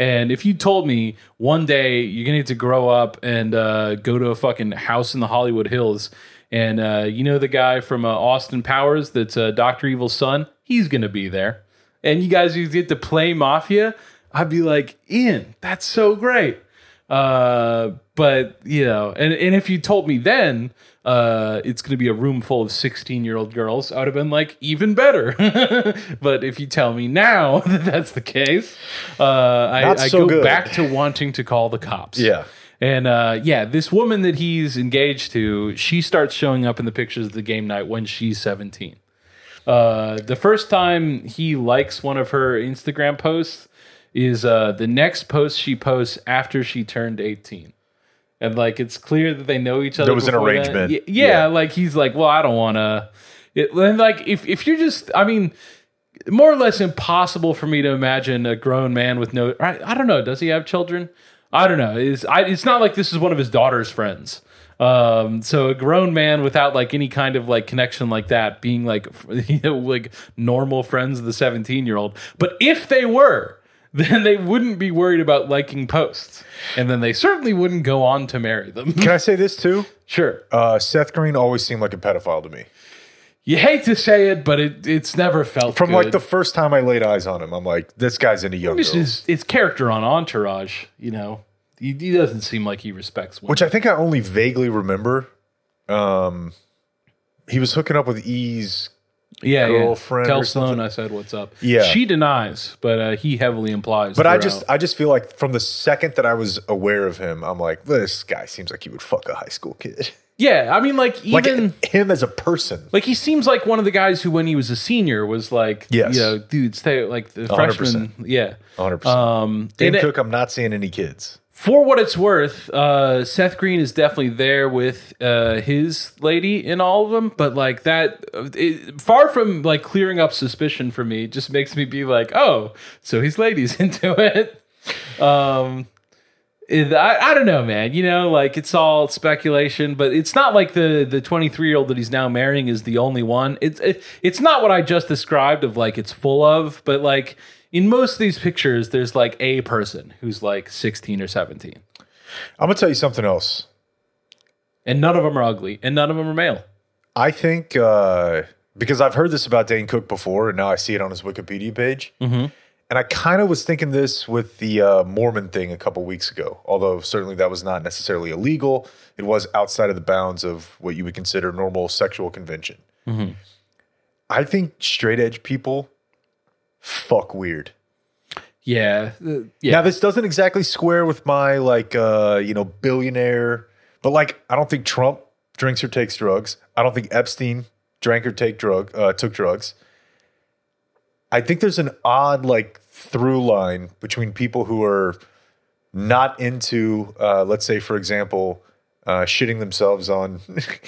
And if you told me one day you're gonna get to grow up and uh, go to a fucking house in the Hollywood Hills, and uh, you know the guy from uh, Austin Powers that's uh, Doctor Evil's son, he's gonna be there, and you guys you get to play Mafia, I'd be like, Ian, that's so great. Uh, but you know, and, and if you told me then uh, it's going to be a room full of 16 year old girls, I would have been like, even better. (laughs) but if you tell me now (laughs) that that's the case, uh, I, Not I go good. back to wanting to call the cops. Yeah. And uh, yeah, this woman that he's engaged to, she starts showing up in the pictures of the game night when she's 17. Uh, the first time he likes one of her Instagram posts is uh, the next post she posts after she turned 18. And like it's clear that they know each other. There was an arrangement. Yeah, Yeah. like he's like, well, I don't want to. It, and like if if you're just, I mean, more or less impossible for me to imagine a grown man with no. I, I don't know. Does he have children? I don't know. It's I, it's not like this is one of his daughter's friends. Um, so a grown man without like any kind of like connection like that, being like (laughs) you know like normal friends of the seventeen year old. But if they were, then they wouldn't be worried about liking posts, and then they certainly wouldn't go on to marry them. Can I say this too? (laughs) sure, Uh, Seth Green always seemed like a pedophile to me. you hate to say it, but it it's never felt From good. like the first time I laid eyes on him, I'm like, this guy's into young Just girls. his, his character on Entourage, you know, he, he doesn't seem like he respects women. Which I think I only vaguely remember. Um, he was hooking up with E's. Yeah, girlfriend yeah. Tell or Sloan. I said what's up. Yeah. she denies, but uh, he heavily implies. But I throughout. just, I just feel like from the second that I was aware of him, I'm like, this guy seems like he would fuck a high school kid. (laughs) yeah, I mean, like Like even him as a person. like he seems like one of the guys who, when he was a senior, was like, Yes. you know, dude, stay like the 100%. freshman, yeah. 100%. Um, Dan and it- Cook, I'm not seeing any kids. For what it's worth, uh, Seth Green is definitely there with uh, his lady in all of them. But like that, it, far from like clearing up suspicion for me, just makes me be like, oh, so his lady's (laughs) into it. Um, it- I, I don't know, man. You know, like it's all speculation, but it's not like the the 23 year old that he's now marrying is the only one. It's it, it's not what I just described of like it's full of, but like in most of these pictures, there's like a person who's like 16 or 17, I'm going to tell you something else. and none of them are ugly, and none of them are male. I think uh, because I've heard this about Dane Cook before, and now I see it on his Wikipedia page. Mm-hmm. And I kind of was thinking this with the uh, Mormon thing a couple weeks ago, although certainly that was not necessarily illegal. It was outside of the bounds of what you would consider normal sexual convention. Mm-hmm. I think straight edge people fuck weird. Yeah, uh, yeah. Now, this doesn't exactly square with my like, uh, you know, billionaire, but like, I don't think Trump drinks or takes drugs. I don't think Epstein drank or take drug uh, took drugs. I think there's an odd like through line between people who are not into, uh, let's say, for example, uh, shitting themselves on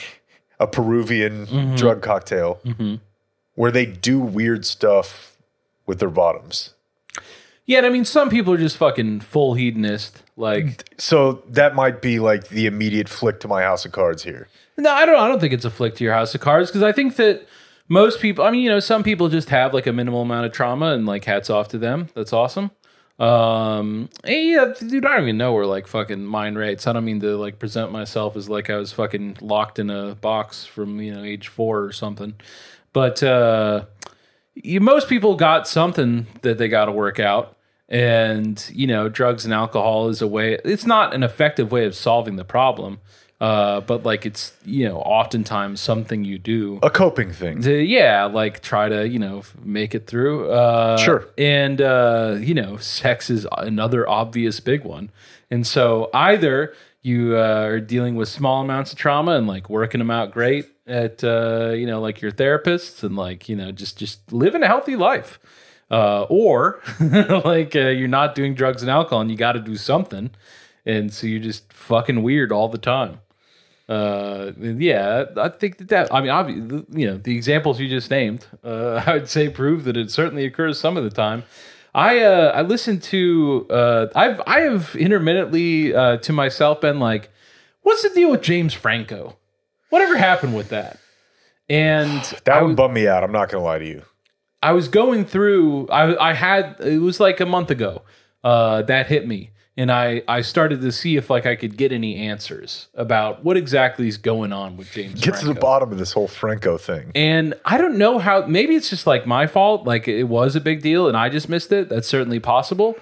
(laughs) a Peruvian drug cocktail, where they do weird stuff with their bottoms. yeah, and I mean, some people are just fucking full hedonist. Like, So that might be like the immediate flick to my house of cards here. no, I don't. I don't think it's a flick to your house of cards because I think that most people. I mean, you know, some people just have like a minimal amount of trauma, and like hats off to them. That's awesome. Um, yeah, dude, I don't even know where like fucking mind rates. I don't mean to like present myself as like I was fucking locked in a box from you know age four or something, but uh, you, most people got something that they got to work out. And, you know, drugs and alcohol is a way, it's not an effective way of solving the problem. Uh, but like it's, you know, oftentimes something you do A coping thing. to, yeah, like try to, you know, make it through. Uh, Sure. And, uh, you know, sex is another obvious big one. And so either you uh, are dealing with small amounts of trauma and like working them out great at, uh, you know, like your therapists and like, you know, just, just living a healthy life. Uh, or (laughs) like uh, you're not doing drugs and alcohol and you got to do something. And so you're just fucking weird all the time uh yeah i think that, that i mean obviously you know the examples you just named uh (laughs) i would say prove that it certainly occurs some of the time i uh i listened to uh i've i have intermittently uh to myself been like what's the deal with james franco whatever happened with that and (sighs) That I would bum me out. I'm not going to lie to you. I was going through. I I had it was like a month ago uh, that hit me, and I I started to see if like I could get any answers about what exactly is going on with James. Get to the bottom of this whole Franco thing. And I don't know how. Maybe it's just like my fault. Like it was a big deal, and I just missed it. That's certainly possible.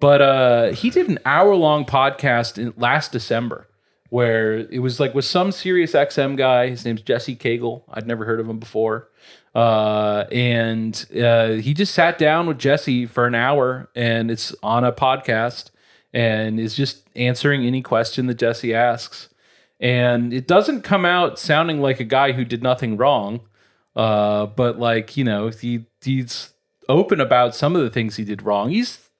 But uh, he did an hour long podcast in, last December where it was like with some Sirius XM guy. His name's Jesse Cagle. I'd never heard of him before. Uh, and uh, he just sat down with Jesse for an hour, and it's on a podcast, and is just answering any question that Jesse asks. And it doesn't come out sounding like a guy who did nothing wrong, uh, but like you know, he he's open about some of the things he did wrong. He's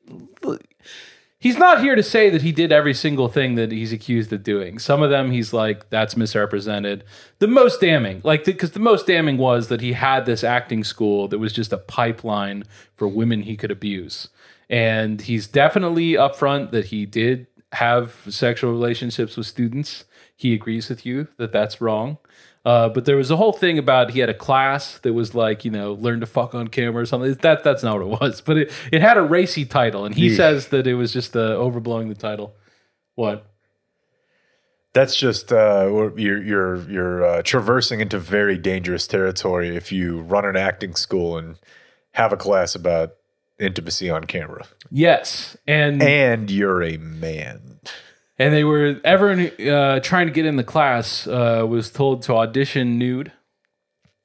he's not here to say that he did every single thing that he's accused of doing. Some of them he's like that's misrepresented. The most damning, like because the, the most damning was that he had this acting school that was just a pipeline for women he could abuse. And he's definitely upfront that he did have sexual relationships with students. He agrees with you that that's wrong. Uh, but there was a whole thing about he had a class that was like, you know, learn to fuck on camera or something. That that's not what it was, but it, it had a racy title, and he Yeah. says that it was just uh, overblowing the title. What? That's just uh, you're you're you're uh, traversing into very dangerous territory if you run an acting school and have a class about intimacy on camera, Yes, and and you're a man. and they were everyone uh, trying to get in the class uh, was told to audition nude.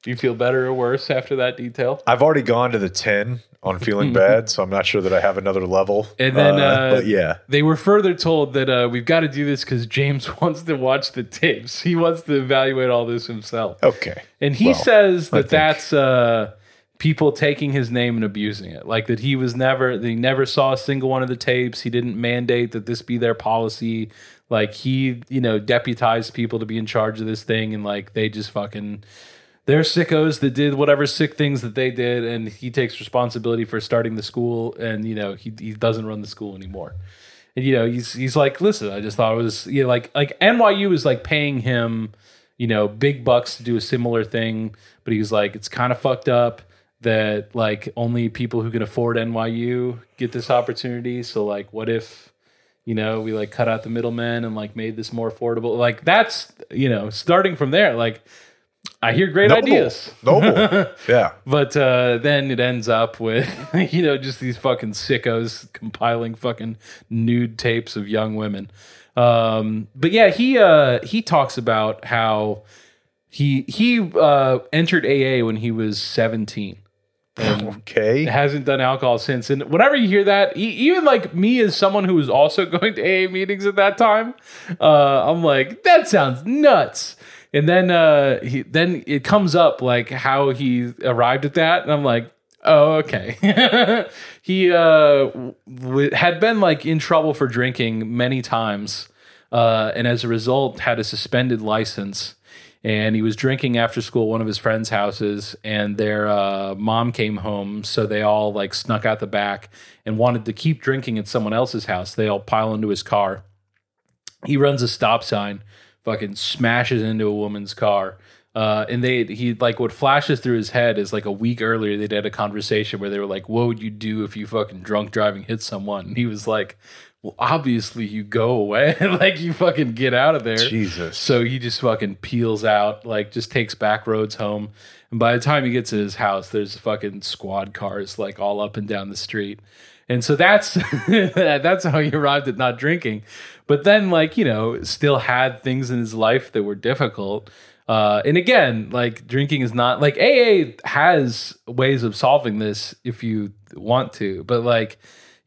Do you feel better or worse after that detail? I've already gone to the ten on feeling (laughs) bad, so I'm not sure that I have another level. And then, uh, but yeah, They were further told that uh, we've got to do this because James (laughs) wants to watch the tapes. He wants to evaluate all this himself. okay. And he Well, says that that's uh, people taking his name and abusing it. Like that he was never, that he never saw a single one of the tapes. He didn't mandate that this be their policy. Like he, you know, deputized people to be in charge of this thing, and like they just fucking. They're sickos that did whatever sick things that they did, and he takes responsibility for starting the school, and you know he he doesn't run the school anymore. And you know he's he's like, listen, I just thought it was you know like like NYU is like paying him, you know, big bucks to do a similar thing, but he's like, it's kind of fucked up that like only people who can afford NYU get this opportunity. So like, what if you know we like cut out the middlemen and like made this more affordable? Like that's you know starting from there, like. I hear great Noble. ideas. Noble. (laughs) yeah. But uh, then it ends up with, (laughs) you know, just these fucking sickos compiling fucking nude tapes of young women. Um, but yeah, he uh, he talks about how he he uh, entered AA when he was seventeen. (laughs) Okay. Hasn't done alcohol since. And whenever you hear that, e- even like me as someone who was also (laughs) going to AA meetings at that time, uh, I'm like, that sounds nuts. And then uh, he, then it comes up like how he arrived at that, and I'm like, oh okay. (laughs) he uh, w- had been like in trouble for drinking many times, uh, and as a result had a suspended license. And he was drinking after school at one of his friends' houses, and their uh, mom came home, so they all like snuck out the back and wanted to keep drinking at someone else's house. They all pile into his car he runs a stop sign, fucking smashes into a woman's car. Uh, and they he like what flashes through his head is like a week earlier they'd had a conversation where they were like, "What would you do if you fucking drunk driving hit someone?" And (laughs) he was like, "Well, obviously you go away, (laughs) like you fucking get out of there." Jesus. So he just fucking peels out, like just takes back roads home. And by the time he gets to his house, there's fucking squad cars like all up and down the street. And so that's (laughs) that's how he arrived at not drinking. But then, like you know, still had things in his life that were difficult. Uh, and again, like drinking is not like AA has ways of solving this if you want to. But like,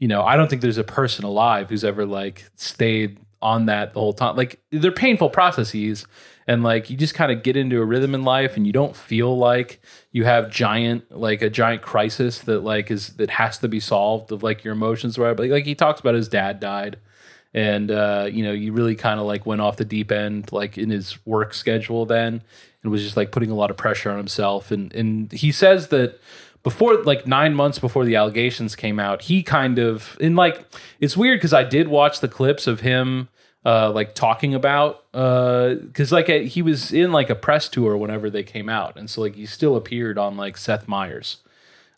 you know, I don't think there's a person alive who's ever like stayed on that the whole time. Like they're painful processes and like you just kind of get into a rhythm in life and you don't feel like you have giant like a giant crisis that like is that has to be solved of like your emotions right but like he talks about his dad died and uh you know you really kind of like went off the deep end like in his work schedule then and was just like putting a lot of pressure on himself and and he says that before like nine months before the allegations came out he kind of and like it's weird because i did watch the clips of him uh like talking about uh because like uh, he was in like a press tour whenever they came out and so like he still appeared on like seth meyers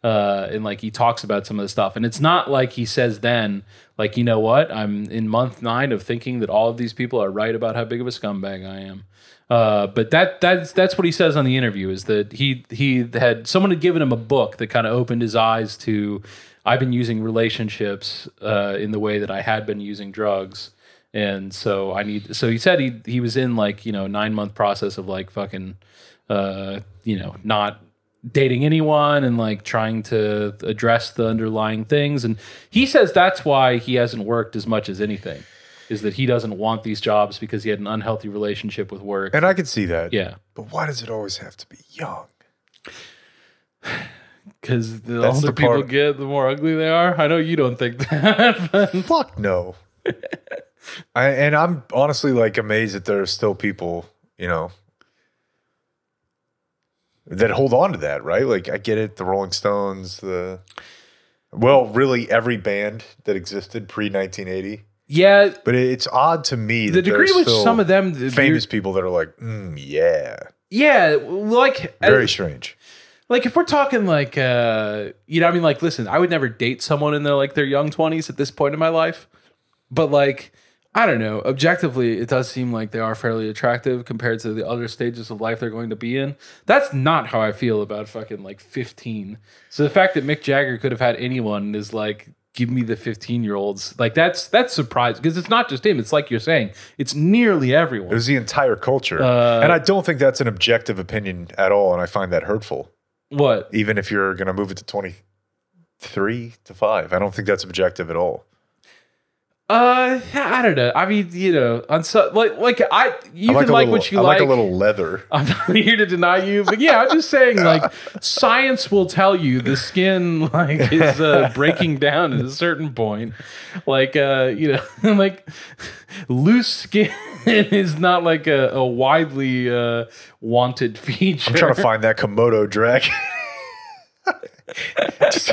uh, and like he talks about some of the stuff, and it's not like he says then, like you know what, I'm in month nine of thinking that all of these people are right about how big of a scumbag I am. Uh, but that that's that's what he says on the interview is that he he had someone had given him a book that kind of opened his eyes to I've been using relationships uh, in the way that I had been using drugs, and so I need. So he said he he was in like you know nine month process of like fucking uh, you know not dating anyone and like trying to address the underlying things and he says that's why he hasn't worked as much as anything is that he doesn't want these jobs because he had an unhealthy relationship with work And I can see that. yeah But why does it always have to be young? Because the That's older the people part- get, the more ugly they are. I know you don't think (laughs) that. but- (laughs) Fuck no. (laughs) I, and I'm honestly like amazed that there are still people, you know, that hold on to that, right? Like I get it, the Rolling Stones, the well, really every band that existed pre 1980. Yeah, But it's odd to me the that degree to there's which still some of them, the famous people that are like, mm, yeah, yeah, like very strange. like if we're talking like uh you know i mean like listen i would never date someone in their like their young 20s at this point in my life. But like i don't know. Objectively it does seem like they are fairly attractive compared to the other stages of life they're going to be in. That's not how i feel about fucking like 15 so the fact that mick jagger could have had anyone is like give me the 15 year olds like that's that's surprising because it's not just him it's like you're saying it's nearly everyone It was the entire culture. Uh, and I don't think that's an objective opinion at all. And I find that hurtful. what even if you're going to move it to 23 to 5 i don't think that's objective at all Uh, I don't know. I mean, you know, on so like like I you I like can like little, what you I like. like a little leather (laughs) I'm not here to deny you, but yeah, I'm just saying like science will tell you the skin like is uh, (laughs) breaking down at a certain point. Like uh, you know, (laughs) like loose skin is not like a, a widely uh, wanted feature. i'm trying to find that komodo dragon just,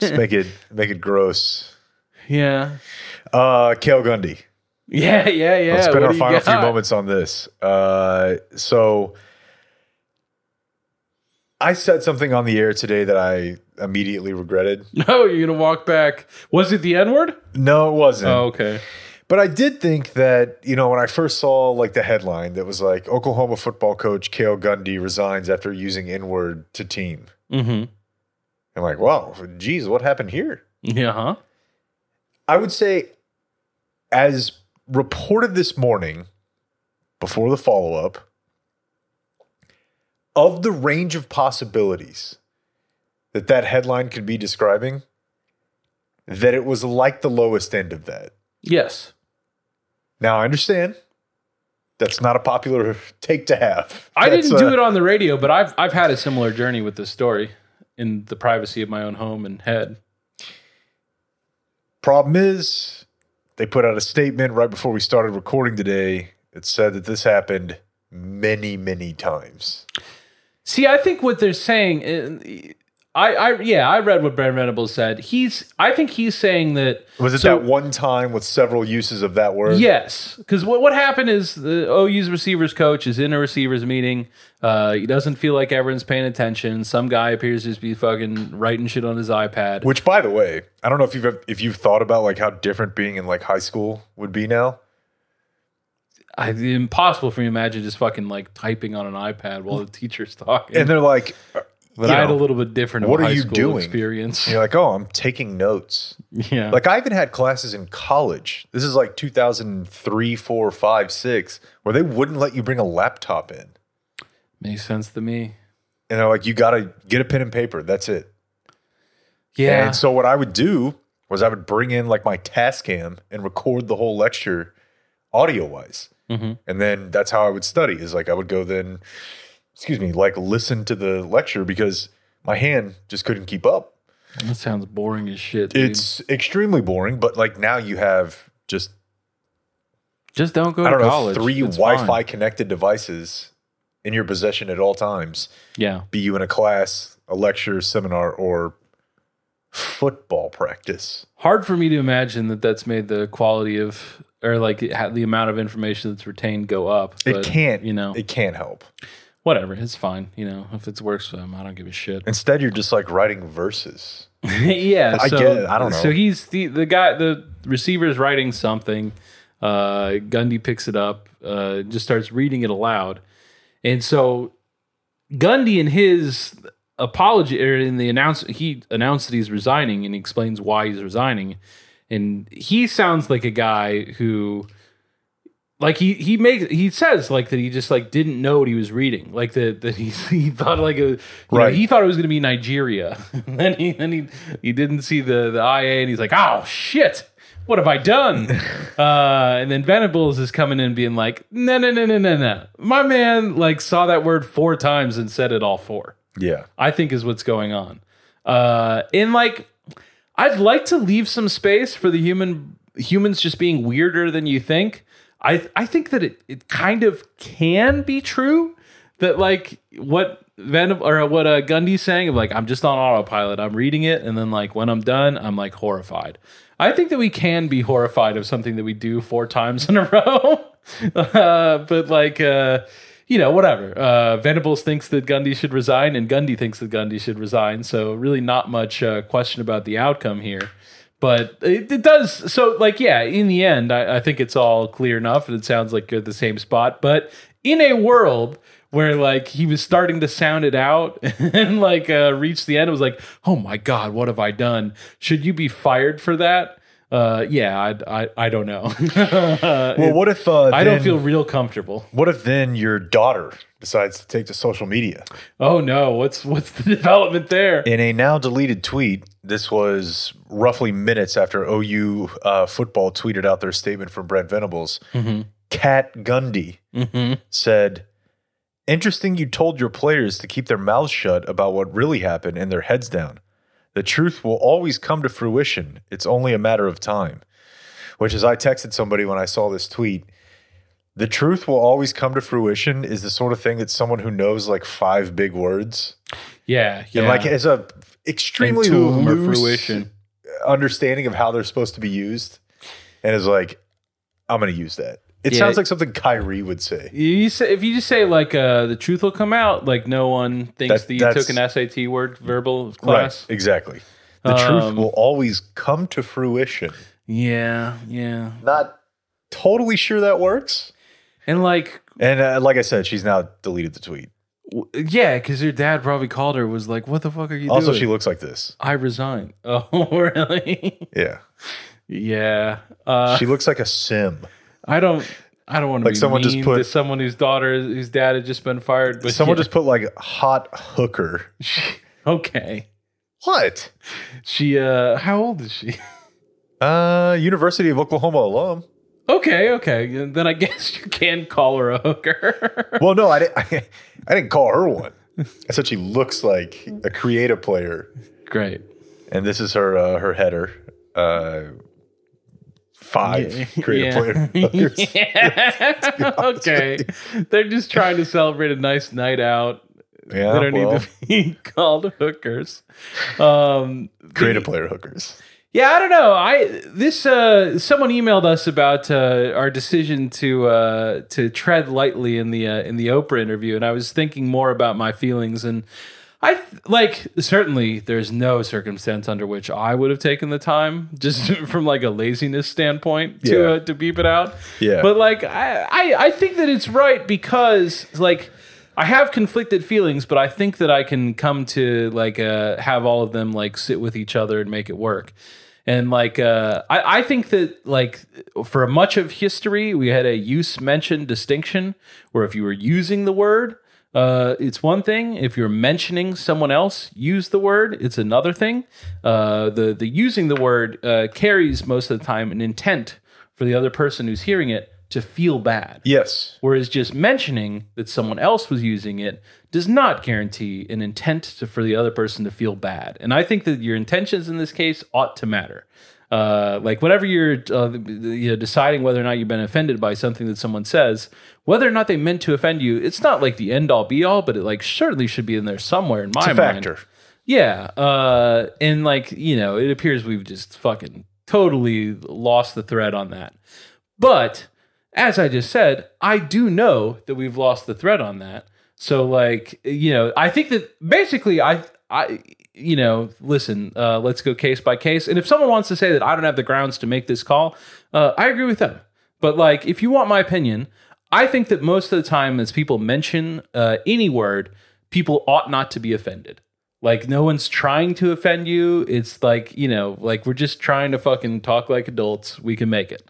just make it make it gross yeah. uh cale gundy (laughs) Yeah, yeah, yeah. let's spend What our final few moments on this uh so i said something on the air today that i immediately regretted (laughs) No, you're gonna walk back. Was it the N word? no it wasn't Oh, okay. But I did think that, you know, when I first saw like the headline that was like Oklahoma football coach Cale Gundy resigns after using N word to team. Mm-hmm. I'm like, wow, geez, what happened here? Yeah, huh? I would say, as reported this morning before the follow up, of the range of possibilities that that headline could be describing, that it was like the lowest end of that. Yes. Now I understand that's not a popular (laughs) take to have. I That's, didn't do uh, it on the radio, but I've I've had a similar journey with this story in the privacy of my own home and head. Problem is, they put out a statement right before we started recording today. It said that this happened many, many times. See, I think what they're saying, I, I, yeah, I read what Brent Venables said. He's, I think he's saying that Was it So- that one time with several uses of that word? Yes, because what what happened is the OU's receivers coach is in a receivers meeting. Uh, he doesn't feel like everyone's paying attention. Some guy appears to just be fucking writing shit on his iPad. Which, by the way, I don't know if you've if you've thought about like how different being in like high school would be now. I, it's impossible for me to imagine just fucking like typing on an iPad while the teacher's talking. And they're like, but you I had a little bit different. What are you school doing? Experience. you're like, oh, I'm taking notes. (laughs) Yeah. Like I even had classes in college. This is like 2003, 4, 5, 6, where they wouldn't let you bring a laptop in. Makes sense to me. And they're like, you got to get a pen and paper. That's it. Yeah. And so what I would do was I would bring in like my Tascam and record the whole lecture audio wise. Mhm. And then that's how I would study is like I would go then, excuse me, like listen to the lecture because my hand just couldn't keep up. that sounds boring as shit. dude. It's extremely boring, but like now you have just just don't go I to don't know, college. three It's Wi-Fi fine. connected devices in your possession at all times. Yeah. Be you in a class, a lecture, seminar, or football practice. Hard for me to imagine that that's made the quality of or like the amount of information that's retained go up. But, It can't, you know, it can't help. Whatever. It's fine. You know, if it works for him, I don't give a shit. (laughs) Instead, you're just like writing verses. yeah, I so, get it. I don't know. So he's the the guy, the receiver's writing something. Uh, Gundy picks it up, uh, just starts reading it aloud, and so Gundy in his apology or in the announce he announced that he's resigning and he explains why he's resigning, and he sounds like a guy who. Like he he makes he says like that he just like didn't know what he was reading like that that he (laughs) he thought like you know, Right. he thought it was going to be Nigeria (laughs) and then he then he he didn't see the the IA and he's like oh shit what have I done (laughs) uh, and then Venables is coming in being like no no no no no no my man like saw that word four times and said it all four Yeah. I think is what's going on. Uh, and like, I'd like to leave some space for the human humans just being weirder than you think. I I think that it it kind of can be true that like what Venom or what uh, Gundy's saying of like I'm just on autopilot. I'm reading it and then like when I'm done, I'm like horrified. I think that we can be horrified of something that we do four times in a (laughs) row. uh, but like uh you know, whatever. Uh, Venables thinks that Gundy should resign, and Gundy thinks that Gundy should resign. So really, not much uh, question about the outcome here. But it, it does. So, like, yeah, in the end, I, I think it's all clear enough, and it sounds like you're at the same spot. But in a world where like he was starting to sound it out (laughs) and like uh, reach the end, it was like, oh my god, what have I done? Should you be fired for that? Uh, yeah, I, I, I don't know. (laughs) Well, what if uh, I don't feel real comfortable. What if then your daughter decides to take to social media? Oh no, what's what's the (laughs) development there? In a now deleted tweet, this was roughly minutes after OU uh, football tweeted out their statement from Brent Venables. Kat Gundy said, Interesting you told your players to keep their mouths shut about what really happened and their heads down. The truth will always come to fruition. It's only a matter of time. Which, is, I texted somebody when I saw this tweet, the truth will always come to fruition is the sort of thing that someone who knows like five big words Yeah, yeah. and like has a extremely loose fruition. Understanding of how they're supposed to be used, and is like, I'm going to use that. It Yeah. sounds like something Kyrie would say. You say if you just say like uh, the truth will come out, like no one thinks That- that you that's- took an SAT word verbal class. Right, exactly. The Um, truth will always come to fruition. Yeah, yeah, Not totally sure that works. and like And uh, like I said, she's now deleted the tweet. Yeah, because your dad probably called her was like, "What the fuck are you doing? Also, doing?" she looks like this. I resign. (laughs) Oh, really? Yeah, yeah. Uh, she looks like a sim. I don't. I don't want to Like be someone just put- someone whose daughter, whose dad had just been fired. But Someone yeah. just put like hot hooker. (laughs) okay. What? She uh, how old is she? (laughs) Uh, University of Oklahoma alum. Okay, okay. Then I guess you can call her a hooker. Well, no, I didn't. I, I didn't call her one. I said she looks like a creative player, Great. and this is her uh, her header. Uh, five (laughs) creative Yeah. player. (laughs) Yeah. (laughs) okay. They're just trying to celebrate a nice night out. Yeah, they don't well, need to be called hookers. Um, creative player hookers. Yeah, I don't know. I this uh someone emailed us about uh our decision to uh to tread lightly in the uh, in the Oprah interview and I was thinking more about my feelings and I th- like certainly there's no circumstance under which I would have taken the time (laughs) just from like a laziness standpoint to Yeah. uh, to beep it out. Yeah. But like I, I I think that it's right because like I have conflicted feelings, but I think that I can come to like uh, have all of them like sit with each other and make it work. And like uh, I, I think that like for much of history, we had a use mention distinction where if you were using the word, uh, it's one thing. If you're mentioning someone else use the word, it's another thing. Uh, the the using the word uh, carries most of the time an intent for the other person who's hearing it to feel bad. Yes. Whereas just mentioning that someone else was using it does not guarantee an intent to, for the other person to feel bad. And I think that your intentions in this case ought to matter. Uh, like whenever you're uh, you know, deciding whether or not you've been offended by something that someone says, whether or not they meant to offend you, it's not like the end all be all, but it like certainly should be in there somewhere in my It's a mind. factor. Yeah. Uh, and like, you know, it appears we've just fucking totally lost the thread on that. But as I just said, I do know that we've lost the thread on that. So like, you know, I think that basically I I you know, listen, uh, let's go case by case. And if someone wants to say that I don't have the grounds to make this call, uh, I agree with them. But like, if you want my opinion, I think that most of the time, as people mention uh, any word, people ought not to be offended. Like, no one's trying to offend you. It's like, you know, like we're just trying to fucking talk like adults. We can make it.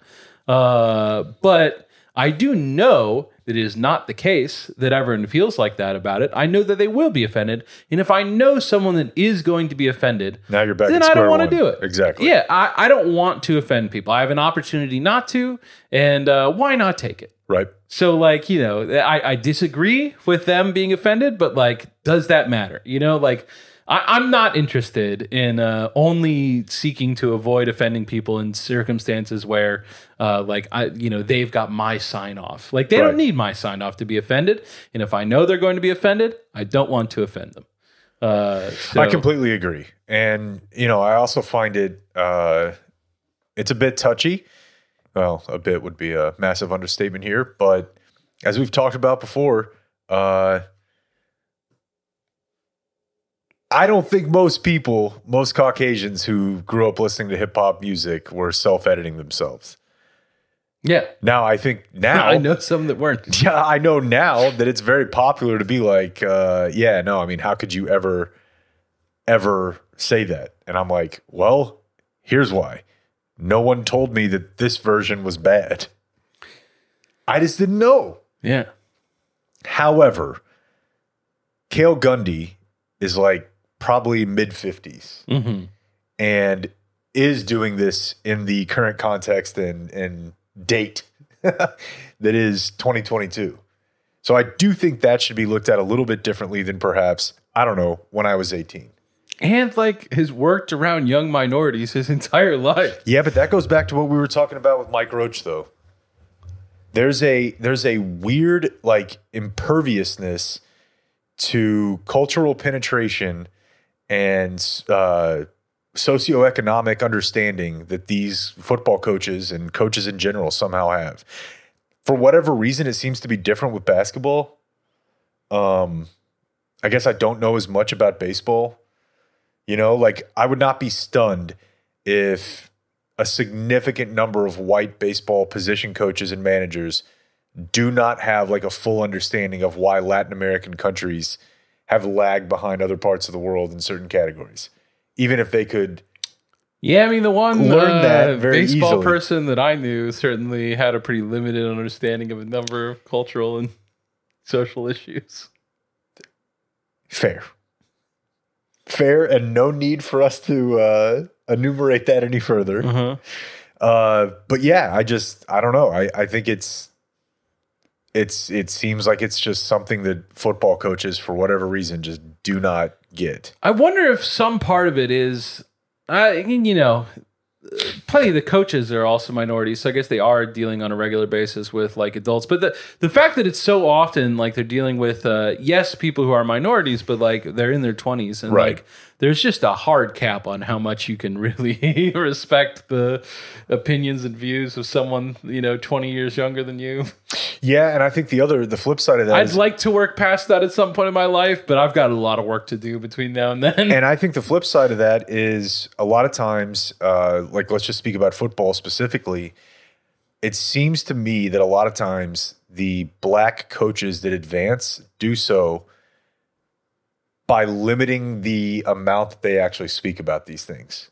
Uh, but I do know that it is not the case that everyone feels like that about it. I know that they will be offended. And if I know someone that is going to be offended, Now you're back then I don't want to do it. Exactly. Yeah, I, I don't want to offend people. I have an opportunity not to, and uh, why not take it? Right. So, like, you know, I, I disagree with them being offended, but like, does that matter? You know, like, I, I'm not interested in uh, only seeking to avoid offending people in circumstances where, uh, like, I, you know, they've got my sign off. Like, they Right. don't need my sign off to be offended. And if I know they're going to be offended, I don't want to offend them. Uh, so, I completely agree. And, you know, I also find it, uh, it's a bit touchy. Well, a bit would be a massive understatement here. But as we've talked about before, uh, I don't think most people, most Caucasians who grew up listening to hip hop music were self editing themselves. yeah. Now, I think (laughs) now I know some that weren't. (laughs) yeah, I know now that it's very popular to be like, uh, yeah, no, I mean, how could you ever, ever say that? And I'm like, well, here's why. No one told me that this version was bad. I just didn't know. Yeah. However, Cale Gundy is like probably mid 50s hmm and is doing this in the current context and, and date (laughs) that is 2022. So I do think that should be looked at a little bit differently than perhaps, I don't know, when I was 18. And like has worked around young minorities his entire life. Yeah, but that goes back to what we were talking about with Mike Roach though. There's a there's a weird like imperviousness to cultural penetration and uh, socioeconomic understanding that these football coaches and coaches in general somehow have. For whatever reason, it seems to be different with basketball. Um, I guess I don't know as much about baseball. You know, like I would not be stunned if a significant number of white baseball position coaches and managers do not have like a full understanding of why Latin American countries have lagged behind other parts of the world in certain categories. Even if they could Yeah, I mean the one Learn uh, that very baseball easily. person that I knew certainly had a pretty limited understanding of a number of cultural and social issues. fair. Fair and no need for us to uh, enumerate that any further. Uh-huh. Uh, but yeah, I just I don't know. I I think it's it's it seems like it's just something that football coaches for whatever reason just do not get. I wonder if some part of it is, uh, you know, plenty of the coaches are also minorities, so I guess they are dealing on a regular basis with like adults. But the the fact that it's so often like they're dealing with uh, yes, people who are minorities, but like they're in their twenties and Right. like there's just a hard cap on how much you can really (laughs) respect the opinions and views of someone you know 20 years younger than you. Yeah, and I think the other the flip side of that I'd is- like to work past that at some point in my life, but I've got a lot of work to do between now and then. and I (laughs) think the flip side of that is a lot of times, uh, like let's just speak about football specifically. It seems to me that a lot of times the black coaches that advance do so by limiting the amount that they actually speak about these things.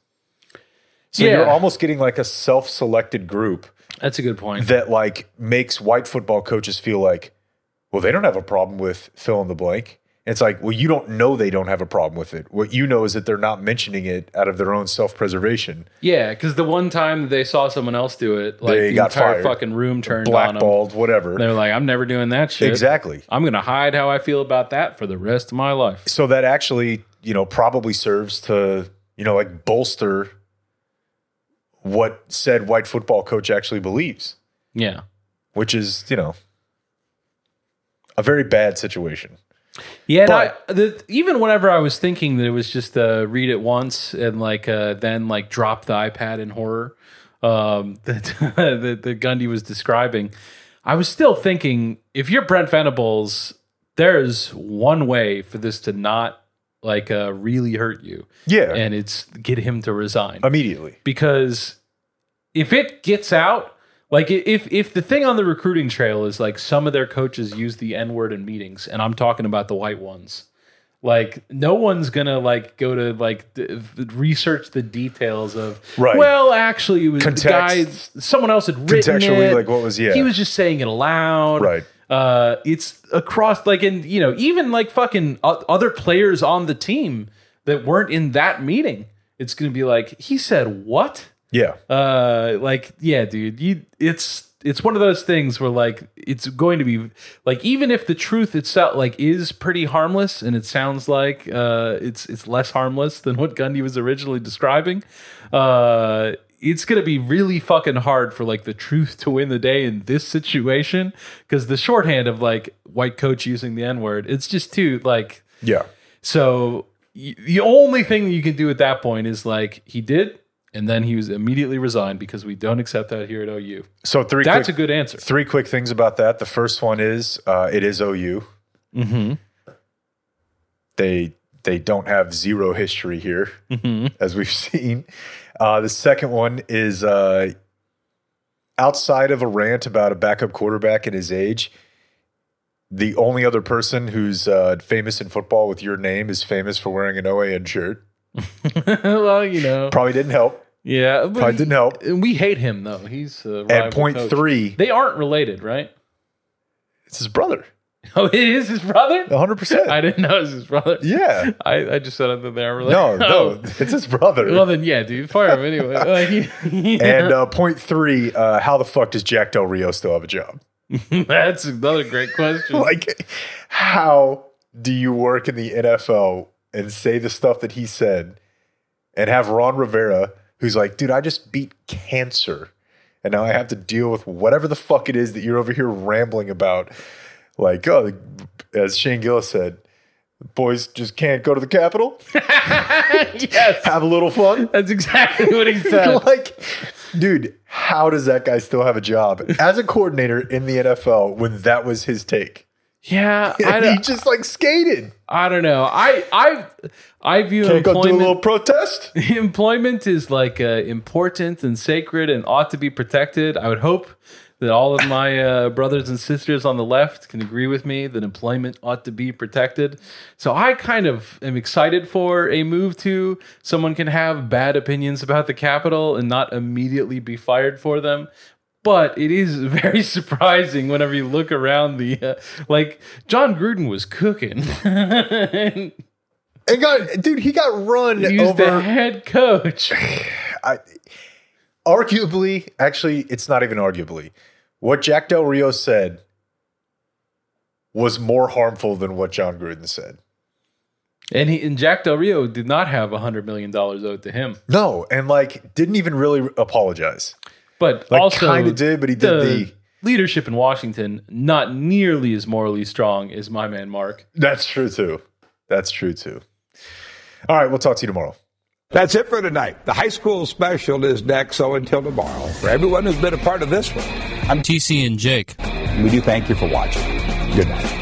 So Yeah. you're almost getting like a self-selected group That's a good point. that like makes white football coaches feel like, well, they don't have a problem with fill in the blank. It's like, well, you don't know they don't have a problem with it. What you know is that they're not mentioning it out of their own self preservation. Yeah, because the one time they saw someone else do it, like They the got entire fired. fucking room turned on them. Blackballed, whatever. They're like, I'm never doing that shit. Exactly. I'm gonna hide how I feel about that for the rest of my life. So that actually, you know, probably serves to, you know, like bolster what said white football coach actually believes, Yeah. which is, you know, a very bad situation. Yeah, and But- I, the, even whenever I was thinking that it was just uh, read it once and like uh, then like drop the iPad in horror um, (laughs) that that the Gundy was describing, I was still thinking if you're Brent Venables, there's one way for this to not like uh, really hurt you, Yeah. and it's get him to resign immediately. because if it gets out like if if the thing on the recruiting trail is like some of their coaches use the n word in meetings and i'm talking about the white ones like no one's gonna like go to like d- research the details of Right. well actually it was the guy someone else had written Contextually, it. like what was, yeah. he was just saying it aloud Right. uh it's across like in you know even like fucking other players on the team that weren't in that meeting it's gonna be like he said what Yeah. Uh, like yeah, dude, you it's it's one of those things where like it's going to be like even if the truth itself like is pretty harmless and it sounds like uh it's it's less harmless than what Gundy was originally describing, uh it's gonna be really fucking hard for like the truth to win the day in this situation because the shorthand of like white coach using the n word it's just too like Yeah. so y- the only thing you can do at that point is like he did, and then he was immediately resigned because we don't accept that here at OU. So three That's quick, a good answer. three quick things about that. The first one is uh, it is OU. Mm-hmm. They they don't have zero history here, Mm-hmm. as we've (laughs) seen. Uh, the second one is uh, outside of a rant about a backup quarterback and his age. The only other person who's uh, famous in football with your name is famous for wearing an OAN shirt. (laughs) well, you know, Probably didn't help. yeah, Probably didn't help. and we hate him though. He's And point three, They aren't related, right? it's his brother. (laughs) Oh, it is his brother. 100%. (laughs) I didn't know it was his brother. yeah. I, I just said that they are related. No, no, it's his brother. Well then, yeah, dude, fire him anyway. Like, he- And uh, point three, uh, how the fuck does Jack Del Rio still have a job? that's another great question. Like, how do you work in the NFL and say the stuff that he said and have Ron Rivera, who's like, dude, I just beat cancer. And now I have to deal with whatever the fuck it is that you're over here rambling about. Like, oh, as Shane Gillis said, boys just can't go to the Capitol, (laughs) yes, have a little fun. that's exactly what he (laughs) said. like, dude, how does that guy still have a job as a coordinator in the NFL when that was his take? (laughs) Yeah, I he just like skated. I don't know. I I I view Can't go do a employment little protest. (laughs) employment is like uh, important and sacred and ought to be protected. I would hope that all of my uh, brothers and sisters on the left can agree with me that employment ought to be protected. So I kind of am excited for a move to someone can have bad opinions about the Capitol and not immediately be fired for them. But it is (laughs) very surprising whenever you look around the uh, like Jon Gruden was cooking. (laughs) and got dude, he got run he was the over. head coach. (sighs) I, arguably, actually, it's not even arguably. What Jack Del Rio said was more harmful than what Jon Gruden said. And he and Jack Del Rio did not have a hundred million dollars owed to him, No, and like didn't even really apologize. But Like also kind of did, but he did the. leadership in Washington not nearly as morally strong as my man Mark. That's true too. That's true too. All right, we'll talk to you tomorrow. That's it for tonight. The high school special is next, so until tomorrow, for everyone who's been a part of this one, I'm TC and Jake. we do thank you for watching. Good night.